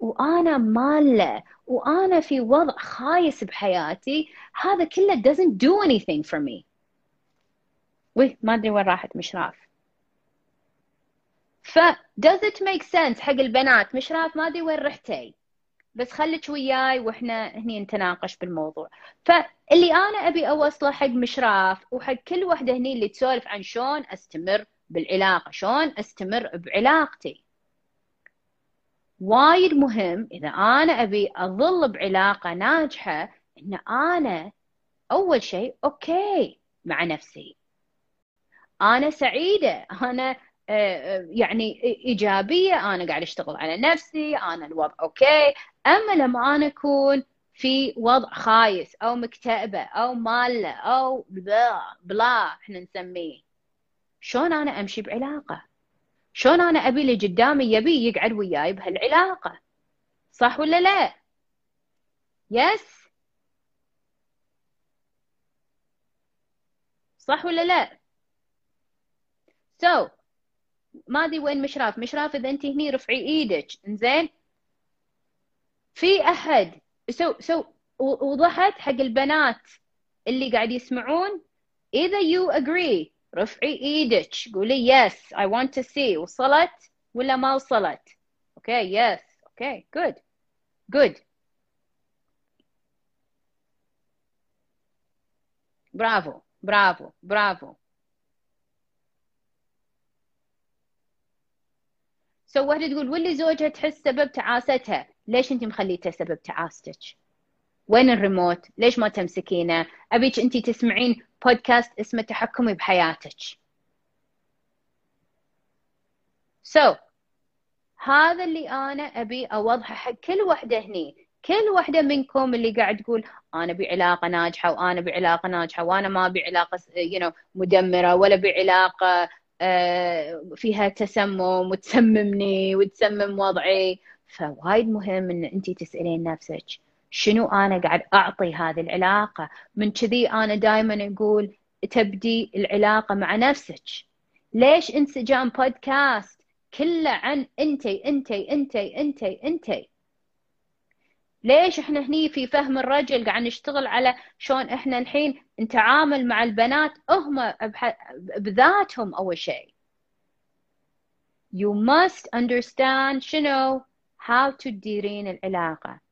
وأنا مالة وأنا في وضع خايس بحياتي هذا كله doesn't do anything for me. وي ما أدري وين راحت مشراف. ف does it make sense حق البنات؟ مشراف ما أدري وين رحتي. بس خليك وياي وإحنا هني نتناقش بالموضوع. فاللي أنا أبي أوصله حق مشراف وحق كل وحدة هني اللي تسولف عن شلون أستمر بالعلاقة شلون أستمر بعلاقتي. وايد مهم إذا أنا أبي أظل بعلاقة ناجحة إن أنا أول شيء okay مع نفسي. أنا سعيدة أنا يعني إيجابية أنا قاعد أشتغل على نفسي أنا الوضع okay. أما لما أنا أكون في وضع خايس أو مكتئبة أو مالة أو blah blah إحنا نسميه شلون أنا أمشي بعلاقة؟ شلون أنا أبي اللي قدامي يبي يقعد وياي بهالعلاقة؟ صح ولا لا؟ yes صح ولا لا؟ so so, ما أدري وين مشراف مشراف إذا أنت هني رفعي إيدك. إنزين. في أحد. so so وضحت حق البنات اللي قاعد يسمعون. اذا you agree رفعي إيدك. قولي yes I want to see وصلت ولا ما وصلت؟ okay yes okay good good bravo bravo bravo so وحده تقول واللي زوجها تحس سبب تعاستها؟ ليش انت مخليته سبب تعاستك؟ وين الريموت؟ ليش ما تمسكينه؟ أبيك انت تسمعين بودكاست اسمه تحكمي بحياتك. سو so, هذا اللي أنا أبي أوضحه حق كل وحدة هني. كل وحدة منكم اللي قاعد تقول أنا بعلاقة ناجحة وأنا بعلاقة ناجحة وأنا ما بعلاقة you know مدمرة ولا بعلاقة آه، فيها تسمم وتسممني وتسمم وضعي. فوايد مهم إن انت تسألين نفسك شنو أنا قاعد أعطي هذه العلاقة؟ من كذي أنا دائما أقول تبدي العلاقة مع نفسك. ليش إنسجام بودكاست كله عن انتي انتي انتي انتي انتي ليش إحنا هني في فهم الرجل قاعد نشتغل على شلون إحنا الحين نتعامل مع البنات هم بذاتهم أول شيء. You must understand شنو؟ How to تديرين العلاقة.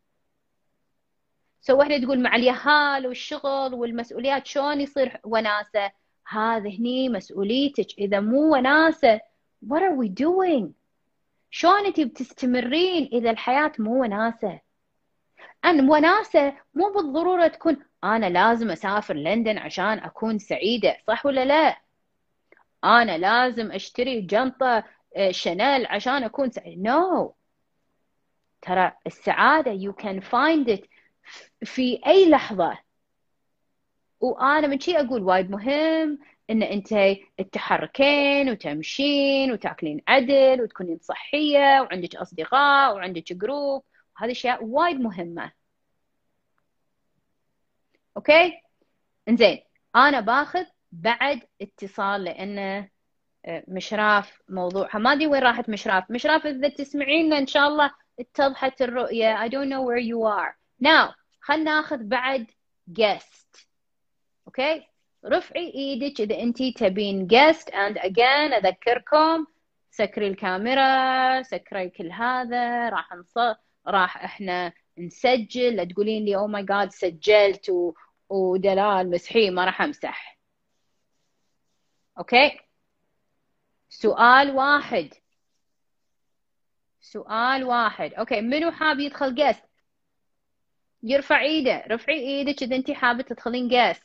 سو so واحدة تقول مع اليهال والشغل والمسؤوليات شلون يصير وناسة؟ هذا هني مسؤوليتك. إذا مو وناسة what are we doing? شلون انت بتستمرين إذا الحياة مو وناسة؟ أن وناسة مو بالضرورة تكون أنا لازم أسافر لندن عشان أكون سعيدة صح ولا لا؟ أنا لازم أشتري جنطة آه، شانيل عشان أكون سعيدة. No. ترى السعادة you can find it. في أي لحظة وأنا من شي أقول وايد مهم إن أنت تتحركين وتمشين وتأكلين عدل وتكونين صحية وعندك أصدقاء وعندك جروب هذه أشياء وايد مهمة. okay؟ إنزين أنا باخذ بعد اتصال لأنه آه، مشراف موضوعها. ما أدري وين راحت مشراف. مشراف إذا تسمعينا إن شاء الله اتضحت الرؤية. I don't know where you are. Now خلنا ناخذ بعد guest. okay رفعي إيدك إذا انتي تبين guest. And again أذكركم سكري الكاميرا سكري كل هذا. راح نص راح إحنا نسجل. لا تقولين لي oh my God سجلت و... ودلال مسحي ما راح أمسح. okay سؤال واحد. سؤال واحد. okay منو حاب يدخل guest يرفع ايده رفعي إيدك اذا انت حابة تدخلين guest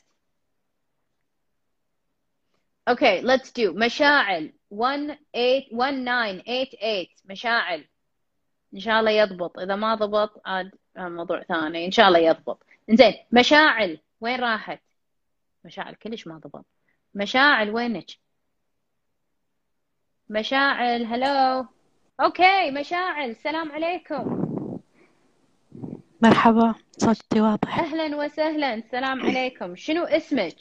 okay let's do. مشاعل. 1988 مشاعل. إن شاء الله يضبط. إذا ما ضبط عاد موضوع ثاني. إن شاء الله يضبط. زين مشاعل. وين راحت؟ مشاعل كلش ما ضبط. مشاعل وينك؟ مشاعل هلو أوكي مشاعل. السلام عليكم. مرحبا صوتي واضح. أهلا وسهلا السلام عليكم. شنو اسمك؟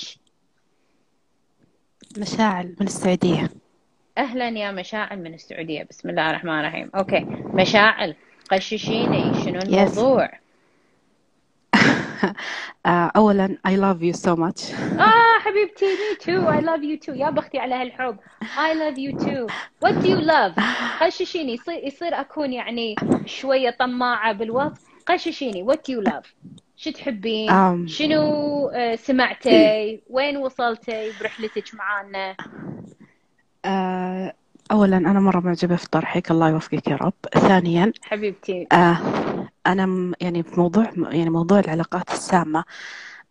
مشاعل من السعودية. أهلا يا مشاعل من السعودية. بسم الله الرحمن الرحيم. أوكي. مشاعل قششيني. شنو الموضوع؟ آه، اولا I love you so much. آه حبيبتي me too. I love you too. يا بختي على هالحب. I love you too. What do you love قششيني يصير يصير أكون يعني شوية طماعة بالوصف. قششيني. Do you love? شو تحبين؟ um, شنو آه، سمعتي؟ وين وصلتي؟ برحلتك معانا. آه، أولا أنا مرة معجبة في طرحك. الله يوفقك يا رب. ثانيا حبيبتي. آه أنا يعني في موضوع يعني موضوع العلاقات السامة.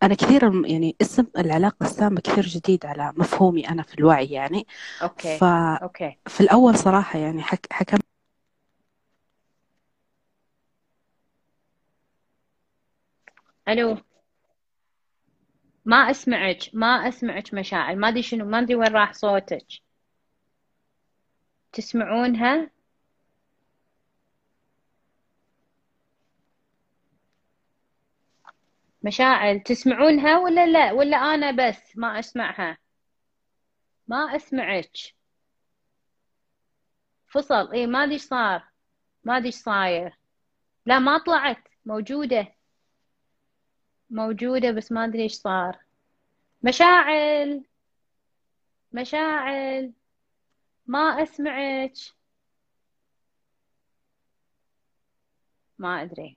أنا كثير يعني اسم العلاقة السامة كثير جديد على مفهومي أنا في الوعي يعني. okay ف okay. في الأول صراحة يعني حك... حكم ألو. ما أسمعك ما أسمعك مشاعر. ما أدري شنو ما أدري وين راح صوتك. تسمعونها مشاعل تسمعونها ولا لا؟ ولا أنا بس ما أسمعها؟ ما أسمعك. فصل. إيه ما أدري صار. ما أدري صاير. لا ما طلعت. موجودة. موجودة بس ما أدري إيش صار. مشاعل! مشاعل! ما أسمعك. ما أدري.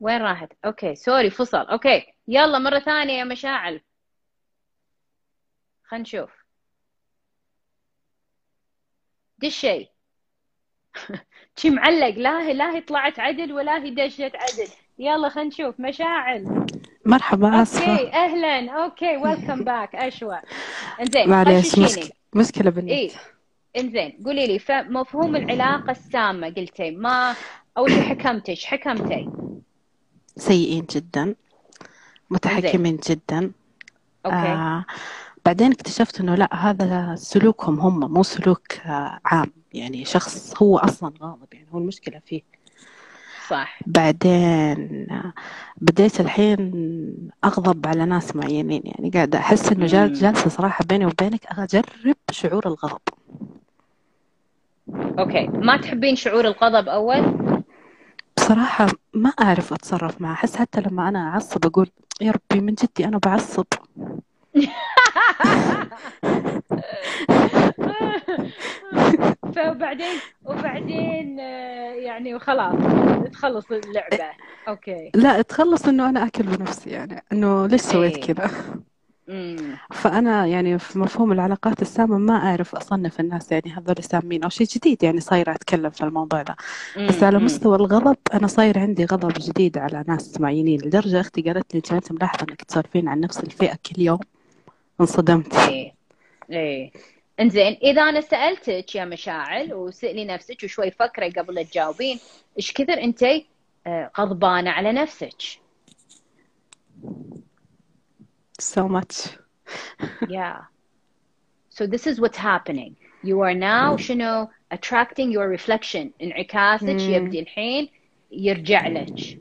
وين راحت؟ okay sorry فصل. okay يلا مرة ثانية يا مشاعل. خلينا نشوف. دشي شي معلق لا هي لا هي طلعت عدل ولا هي دشت عدل. يلا خلينا نشوف. مشاعل. مرحبا اسفه أوكي أهلا. أوكي ويلكم باك أشوى. إنزين معليش مشكلة بالنت. إيه؟ إنزين قولي لي فمفهوم العلاقة السامة قلتي ما أول شيء حكمتي إيش حكمتي؟ سيئين جدا متحكمين جدا. okay. آه بعدين اكتشفت إنه لا هذا سلوكهم هم مو سلوك آه عام. يعني شخص هو أصلا غاضب يعني هو المشكلة فيه. صح بعدين بديت الحين أغضب على ناس معينين يعني قاعدة أحس إنه جال- مم. جالسة صراحة بيني وبينك أجرب شعور الغضب أوكي ما تحبين شعور الغضب أول؟ بصراحة ما أعرف أتصرف معه أحس حتى لما أنا أعصب أقول يا ربي من جدي أنا بعصب فبعدين وبعدين آه، يعني خلاص تخلص اللعبة. okay. لا تخلص إنه أنا آكل بنفسي يعني إنه ليش سويت إيه. كذا؟ فأنا يعني في مفهوم العلاقات السامة ما أعرف أصنف الناس يعني هذول سامين أو شيء جديد يعني صايرة أتكلم في الموضوع ده. بس على مستوى الغضب أنا صاير عندي غضب جديد على ناس معينين لدرجة أختي قالت لي أنت ملاحظة إنك تسولفين عن نفس الفئة كل يوم. انصدمت. إيه. إيه. انزين إذا أنا سألتك يا مشاعل وسألي نفسك وشوي فكري قبل تجاوبين إيش كثر أنت غضبانة على نفسك؟ So much. Yeah. So this is what's happening. You are now شنو attracting your reflection. انعكاسك. يبدي الحين يرجع لك.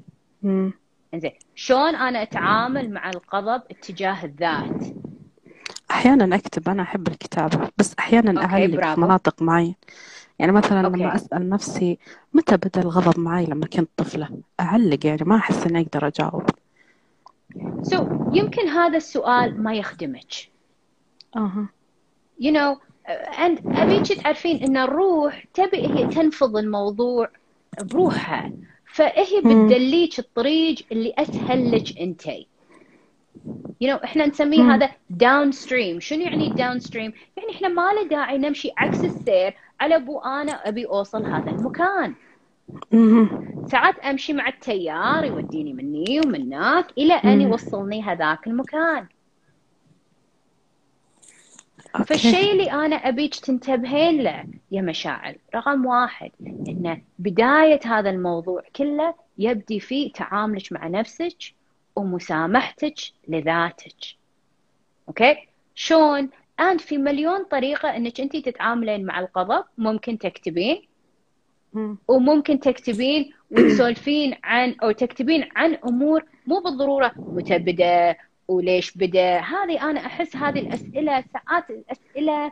إنزين. شلون أنا أتعامل مع الغضب اتجاه الذات؟ أحيانا أكتب أنا أحب الكتابة بس أحيانا okay، أعلق في برافو. مناطق معين يعني مثلا okay. لما أسأل نفسي متى بدأ الغضب معي لما كنت طفلة أعلق يعني ما أحس إني أقدر أجاوب so يمكن هذا السؤال ما يخدمك أها you know and أبيك تعرفين إن الروح تبي هي تنفض الموضوع بروحها فهي. بتدليك الطريق اللي أسهل لك أنتي you know إحنا نسميه. هذا downstream شنو يعني downstream يعني إحنا ما له داعي نمشي عكس السير على بو أنا أبي أوصل هذا المكان. ساعات أمشي مع التيار يوديني مني ومنك إلى أن. يوصلني هذاك المكان okay فالشيء اللي أنا أبيك تنتبهين له يا مشاعل رقم واحد ان بداية هذا الموضوع كله يبدي في تعاملك مع نفسك ومسامحتك لذاتك. okay؟ شلون and في مليون طريقة إنك انت تتعاملين مع الغضب ممكن تكتبين. مم. وممكن تكتبين وتسولفين عن أو تكتبين عن أمور مو بالضرورة. متى بدا وليش بدأ؟ هذه أنا أحس هذه الأسئلة ساعات الأسئلة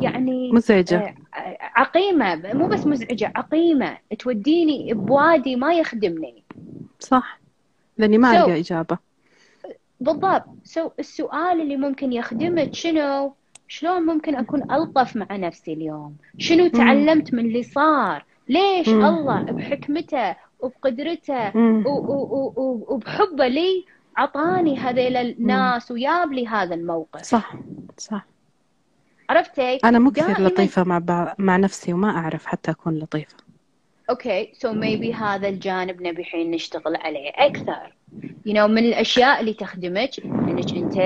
يعني مزعجة. آه، عقيمة. مو بس مزعجة عقيمة. توديني بوادي ما يخدمني. صح. لأني ما So- ألقى إجابة. بالضبط. سو السؤال اللي ممكن يخدمك شنو؟ شلون ممكن أكون ألطف مع نفسي اليوم؟ شنو تعلمت من اللي صار؟ ليش مم. الله بحكمته وبقدرته وبحبه لي عطاني هذيل الناس وياب لي هذا الموقف؟ صح صح. عرفتي؟ أنا مو كثير لطيفة مع بع... مع نفسي وما أعرف حتى أكون لطيفة. okay so maybe هذا الجانب نبي الحين نشتغل عليه أكثر. You know من الأشياء اللي تخدمك إنك أنت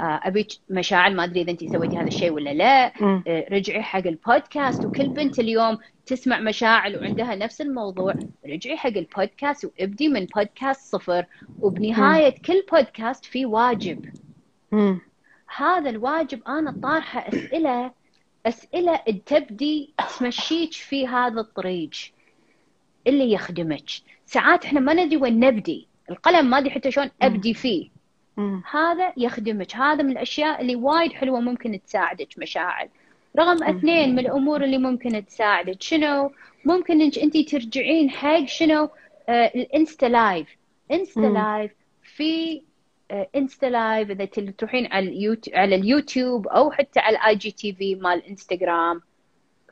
آه، ابيك مشاعل ما أدري إذا أنت سويتي هذا الشيء ولا لا. آه، رجعي حق البودكاست وكل بنت اليوم تسمع مشاعل وعندها نفس الموضوع. رجعي حق البودكاست وابدي من بودكاست صفر. وبنهاية كل بودكاست في واجب. مم. هذا الواجب أنا طارحة أسئلة أسئلة تبدي تمشيك في هذا الطريق. اللي يخدمك. ساعات إحنا ما ندري وين نبدي. القلم ما أدري حتى شلون أبدي فيه. مم. هذا يخدمك. هذا من الأشياء اللي وايد حلوة ممكن تساعدك مشاعر. رقم أثنين من الأمور اللي ممكن تساعدك. شنو؟ ممكن إنك انت ترجعين حق شنو؟ آه ال Insta Live. Insta. Live في آه Insta Live إذا تروحين على اليوتيوب على اليوتيوب أو حتى على ال IGTV مال إنستغرام.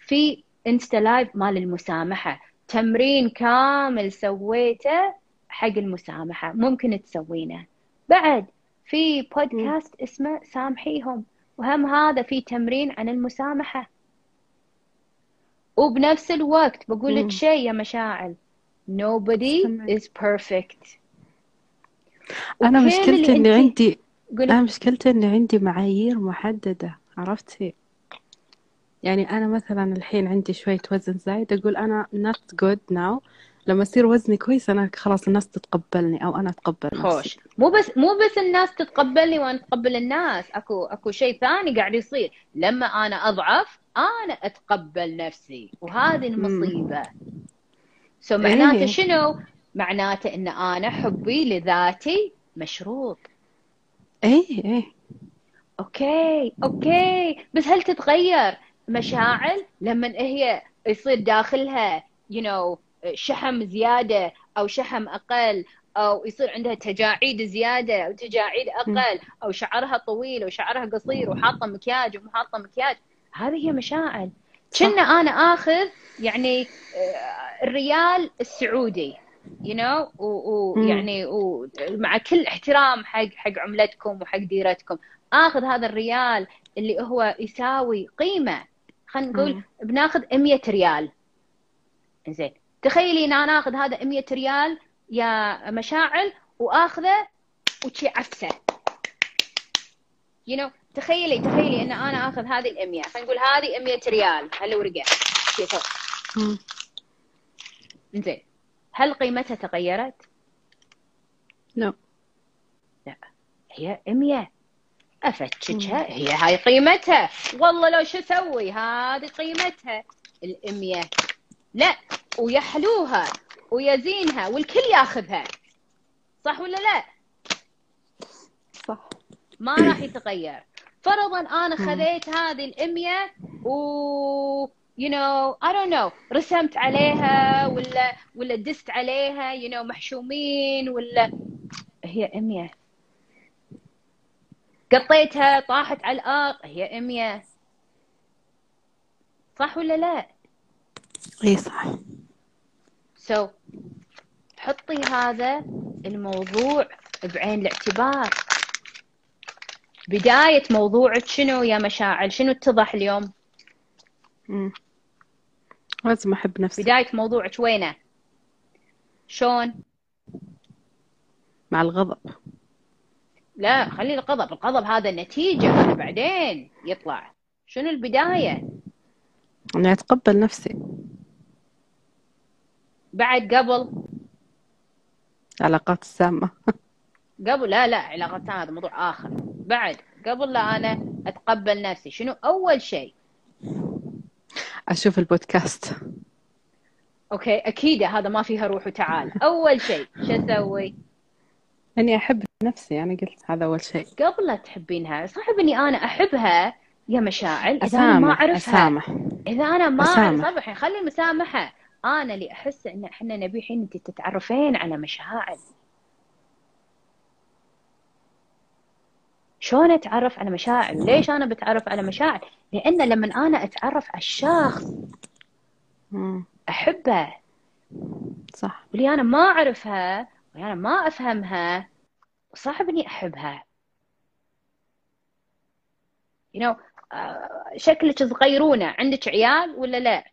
في Insta Live مال المسامحة. تمرين كامل سويته حق المسامحة. ممكن تسوينه. بعد في بودكاست اسمه سامحيهم. وهم هذا في تمرين عن المسامحة. وبنفس الوقت بقول لك. شيء يا مشاعل. Nobody سمعت. is perfect. أنا مشكلتي إني عندي أنا مشكلتي إني عندي معايير محددة. عرفتي؟ يعني أنا مثلا الحين عندي شوية وزن زايد أقول أنا not good now. لما يصير وزني كويس أنا خلاص الناس تتقبلني أو أنا أتقبل نفسي. خوش. مو بس مو بس الناس تتقبلني وأنا أتقبل الناس. اكو أكو شيء ثاني قاعد يصير. لما أنا أضعف أنا أتقبل نفسي. وهذه المصيبة. so معناته إيه. شنو؟ معناته إن أنا حبي لذاتي مشروط. إيه إيه. okay okay. بس هل تتغير؟ مشاعر لما هي يصير داخلها you know شحم زيادة أو شحم أقل أو يصير عندها تجاعيد زيادة أو تجاعيد أقل أو شعرها طويل أو شعرها قصير وحاطة مكياج ومو حاطة مكياج. هذه هي مشاعر كنا أنا آخذ يعني آه، الريال السعودي you know ويعني ومع كل احترام حق حق عملتكم وحق ديرتكم. آخذ هذا الريال اللي هو يساوي قيمة. خلينا نقول بناخذ 100 ريال. زين. تخيلي إن أنا آخذ هذا 100 ريال يا مشاعل وآخذه وشي عفسه. You know تخيلي تخيلي إن أنا آخذ هذه ال 100 خلينا نقول هذه 100 ريال. هالورقة. شي فوق. زين. هل قيمتها تغيرت؟ لا. لا. هي 100 أفتشها. هي هاي قيمتها. والله لو شو أسوي؟ هذه قيمتها. الأمية لا ويحلوها ويزينها والكل ياخذها. صح ولا لا؟ صح. ما راح يتغير. فرضا أنا خذيت هذه الأمية و you know I don't know رسمت عليها ولا ولا دست عليها you know محشومين ولا هي أمية قطيتها طاحت على الأرض. هي أمية صح ولا لا؟ إي صح. سو so, حطي هذا الموضوع بعين الاعتبار. بداية موضوعك شنو يا مشاعل؟ شنو اتضح اليوم؟ مم. لازم أحب نفسي. بداية موضوعك وينه؟ شلون مع الغضب. لا خلي الغضب الغضب هذا نتيجة هذا بعدين يطلع. شنو البداية؟ اني أتقبل نفسي. بعد قبل؟ علاقات السامة قبل؟ لا لا علاقتنا هذا موضوع آخر. بعد قبل لا أنا أتقبل نفسي. شنو أول شيء؟ أشوف البودكاست. أوكي أكيد هذا ما فيها روح وتعال. أول شيء شو أسوي؟ أني أحب نفسي أنا قلت هذا أول شيء. قبل لا تحبينها صعب إني أنا أحبها يا مشاعل إذا أنا ما أعرفها. أسامح. إذا أنا ما أعرف أسامح. الحين خلي المسامحة أنا اللي أحس إن إحنا نبي الحين أنت تتعرفين على مشاعر شلون أتعرف على مشاعر ليش أنا بتعرف على مشاعر لأن لما أنا أتعرف على الشخص مم. أحبه. صح. واللي أنا ما أعرفها واللي أنا ما أفهمها صعب إني أحبها. You know آه، شكلك صغيرونة عندك عيال ولا لا؟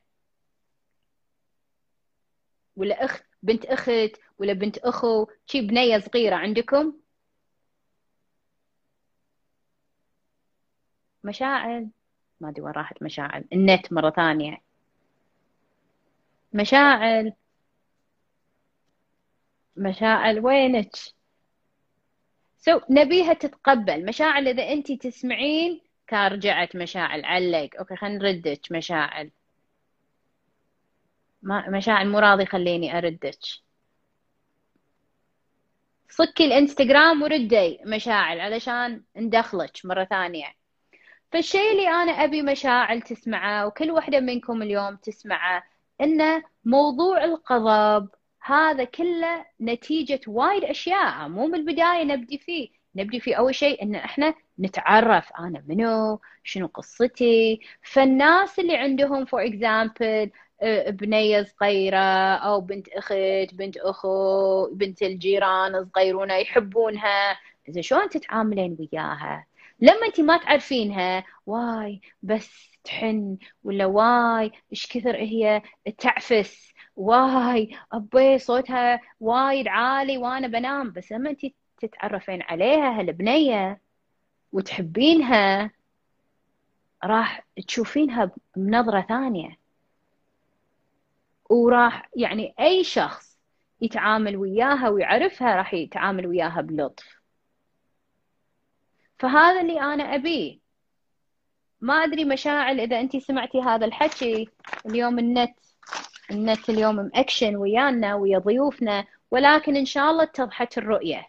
ولا أخت بنت أخت ولا بنت أخو شي بنية صغيرة عندكم؟ مشاعل؟ ما أدري وين راحت مشاعل. النت مرة ثانية. مشاعل. مشاعل وينك؟ so نبيها تتقبل. مشاعل إذا أنت تسمعين كان رجعت مشاعل علق. okay خلينا نردك. مشاعل ما مشاعل مو راضي خليني أردك. صكي الإنستغرام وردي مشاعل علشان ندخلك مرة ثانية. فالشيء اللي أنا أبي مشاعل تسمعه وكل واحدة منكم اليوم تسمعه إنه موضوع الغضب هذا كله نتيجة وايد أشياء. مو من البداية نبدي فيه. نبدي فيه أول شيء إن إحنا نتعرف أنا منو شنو قصتي. فالناس اللي عندهم for example بنية صغيرة أو بنت أخت بنت أخو بنت الجيران صغيرونة يحبونها. إذا شلون تتعاملين وياها؟ لما انت ما تعرفينها واي بس تحن. ولا واي إيش كثر هي تعفس. واي ابي صوتها وايد عالي وأنا بنام بس لما انت تتعرفين عليها هالبنية وتحبينها راح تشوفينها بنظرة ثانية. وراح يعني أي شخص يتعامل وياها ويعرفها راح يتعامل وياها بلطف. فهذا اللي أنا أبيه ما أدري مشاعل إذا أنت سمعتي هذا الحكي اليوم النت. النت اليوم مأكشن ويانا ويا ضيوفنا ولكن إن شاء الله اتضحت الرؤية.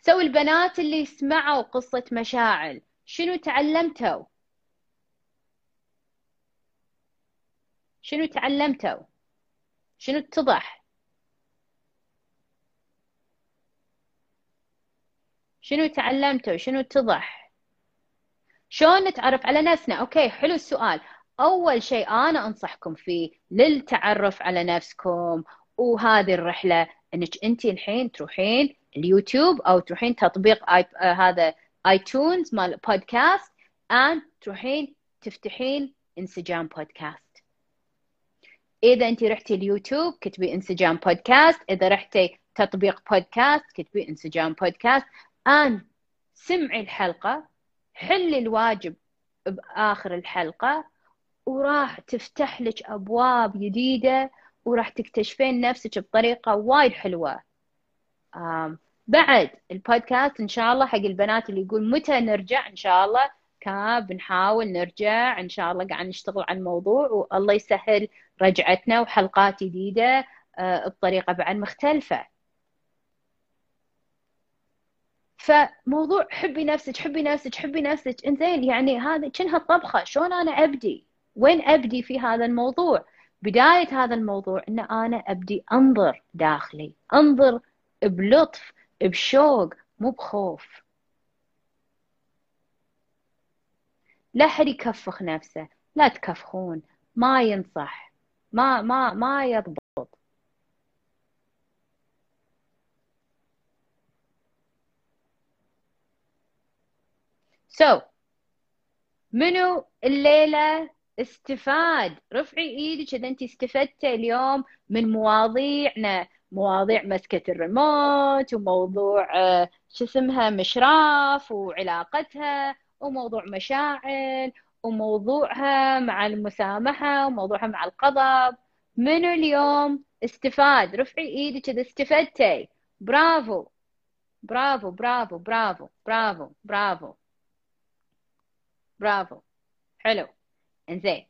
سو البنات اللي سمعوا قصة مشاعل. شنو تعلمتوا؟ شنو تعلمتوا؟ شنو اتضح؟ شنو تعلمتوا؟ شنو اتضح؟ شلون نتعرف على نفسنا؟ okay حلو السؤال. أول شيء أنا أنصحكم فيه للتعرف على نفسكم وهذه الرحلة إنك أنت الحين تروحين اليوتيوب أو تروحين تطبيق آي... آه هذا iTunes مال بودكاست ان تروحين تفتحين إنسجام بودكاست. إذا أنت رحتي اليوتيوب كتبي إنسجام بودكاست إذا رحتي تطبيق بودكاست كتبي إنسجام بودكاست ان سمعي الحلقة حلي الواجب بآخر الحلقة وراح تفتح لك أبواب جديدة وراح تكتشفين نفسك بطريقة وايد حلوة. بعد البودكاست إن شاء الله حق البنات اللي يقول متى نرجع إن شاء الله. كان بنحاول نرجع إن شاء الله. قاعد نشتغل على الموضوع والله يسهل رجعتنا وحلقات جديدة بطريقة بعد مختلفة. فموضوع حبي نفسك حبي نفسك حبي نفسك. إنزين يعني هذا كأنها الطبخة؟ شلون أنا أبدي؟ وين أبدي في هذا الموضوع؟ بداية هذا الموضوع إن أنا أبدي أنظر داخلي أنظر بلطف بشوق مو بخوف. لا حد يكفخ نفسه لا تكفخون ما ينصح ما ما ما يضبط. سو so, منو الليلة استفاد. رفعي إيدك إذا أنت استفدتي اليوم من مواضيعنا. مواضيع مسكة الريموت وموضوع شو اسمها مشراف وعلاقتها وموضوع مشاعل وموضوعها مع المسامحة وموضوعها مع الغضب منو اليوم استفاد. رفعي إيدك إذا استفدتي. برافو. برافو برافو برافو برافو برافو. برافو. حلو. إنزين.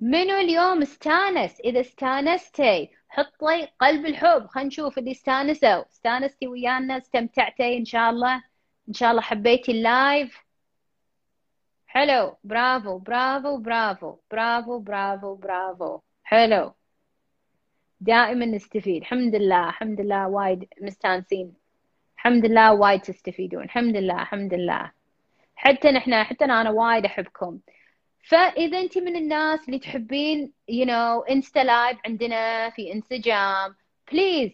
منو اليوم استانس؟ إذا استانستي حطي قلب الحب. خلينا نشوف اللي استانسوا. استانستي ويانا استمتعتي إن شاء الله. إن شاء الله حبيتي ال live. حلو. برافو برافو برافو برافو برافو برافو. حلو. دائما نستفيد. الحمد لله الحمد لله وايد مستانسين. الحمد لله وايد تستفيدون. الحمد لله الحمد لله. حتى نحن حتى أنا وايد أحبكم. فإذا أنت من الناس اللي تحبين you know insta live عندنا في انسجام please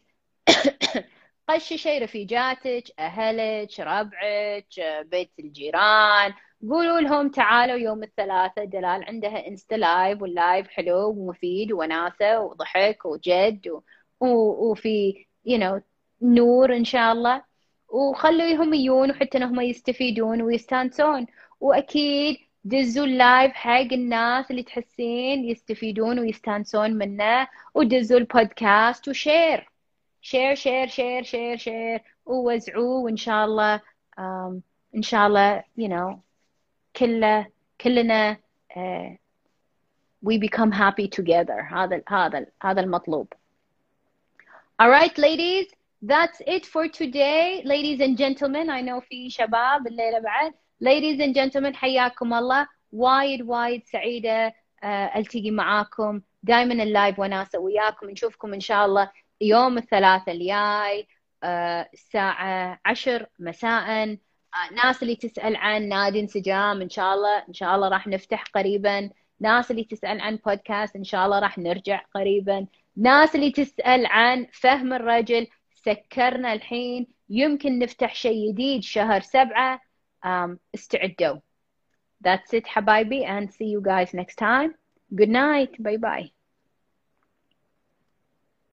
قششي رفيجاتك أهلك ربعك بيت الجيران قولوا لهم تعالوا يوم الثلاثاء دلال عندها insta live وال live حلو ومفيد وناسة وضحك وجد و... و... وفي you you know, نور إن شاء الله. وخليهم يجون وحتى إنهم يستفيدون ويستانسون. وأكيد دزوا ال live حق الناس اللي تحسين يستفيدون ويستانسون منه ودزوا البودكاست و share. share share share share share. ووزعوه وإن شاء الله إن شاء الله you know كله كلنا uh, we become happy together. هذا هذا هذا المطلوب. Alright ladies. That's it for today. Ladies and gentlemen I know في شباب الليلة بعد. Ladies and gentlemen حياكم الله. وايد وايد سعيدة ألتقي معاكم دائما اللايف وناسة وياكم. نشوفكم إن شاء الله يوم الثلاثاء الجاي الساعة عشر مساء. ناس اللي تسأل عن نادي انسجام إن شاء الله إن شاء الله راح نفتح قريبا. ناس اللي تسأل عن بودكاست إن شاء الله راح نرجع قريبا. ناس اللي تسأل عن فهم الرجل سكرنا الحين. يمكن نفتح شيء جديد شهر سبعة. um, استعدوا That's it حبايبي and see you guys next time. Good night. Bye bye.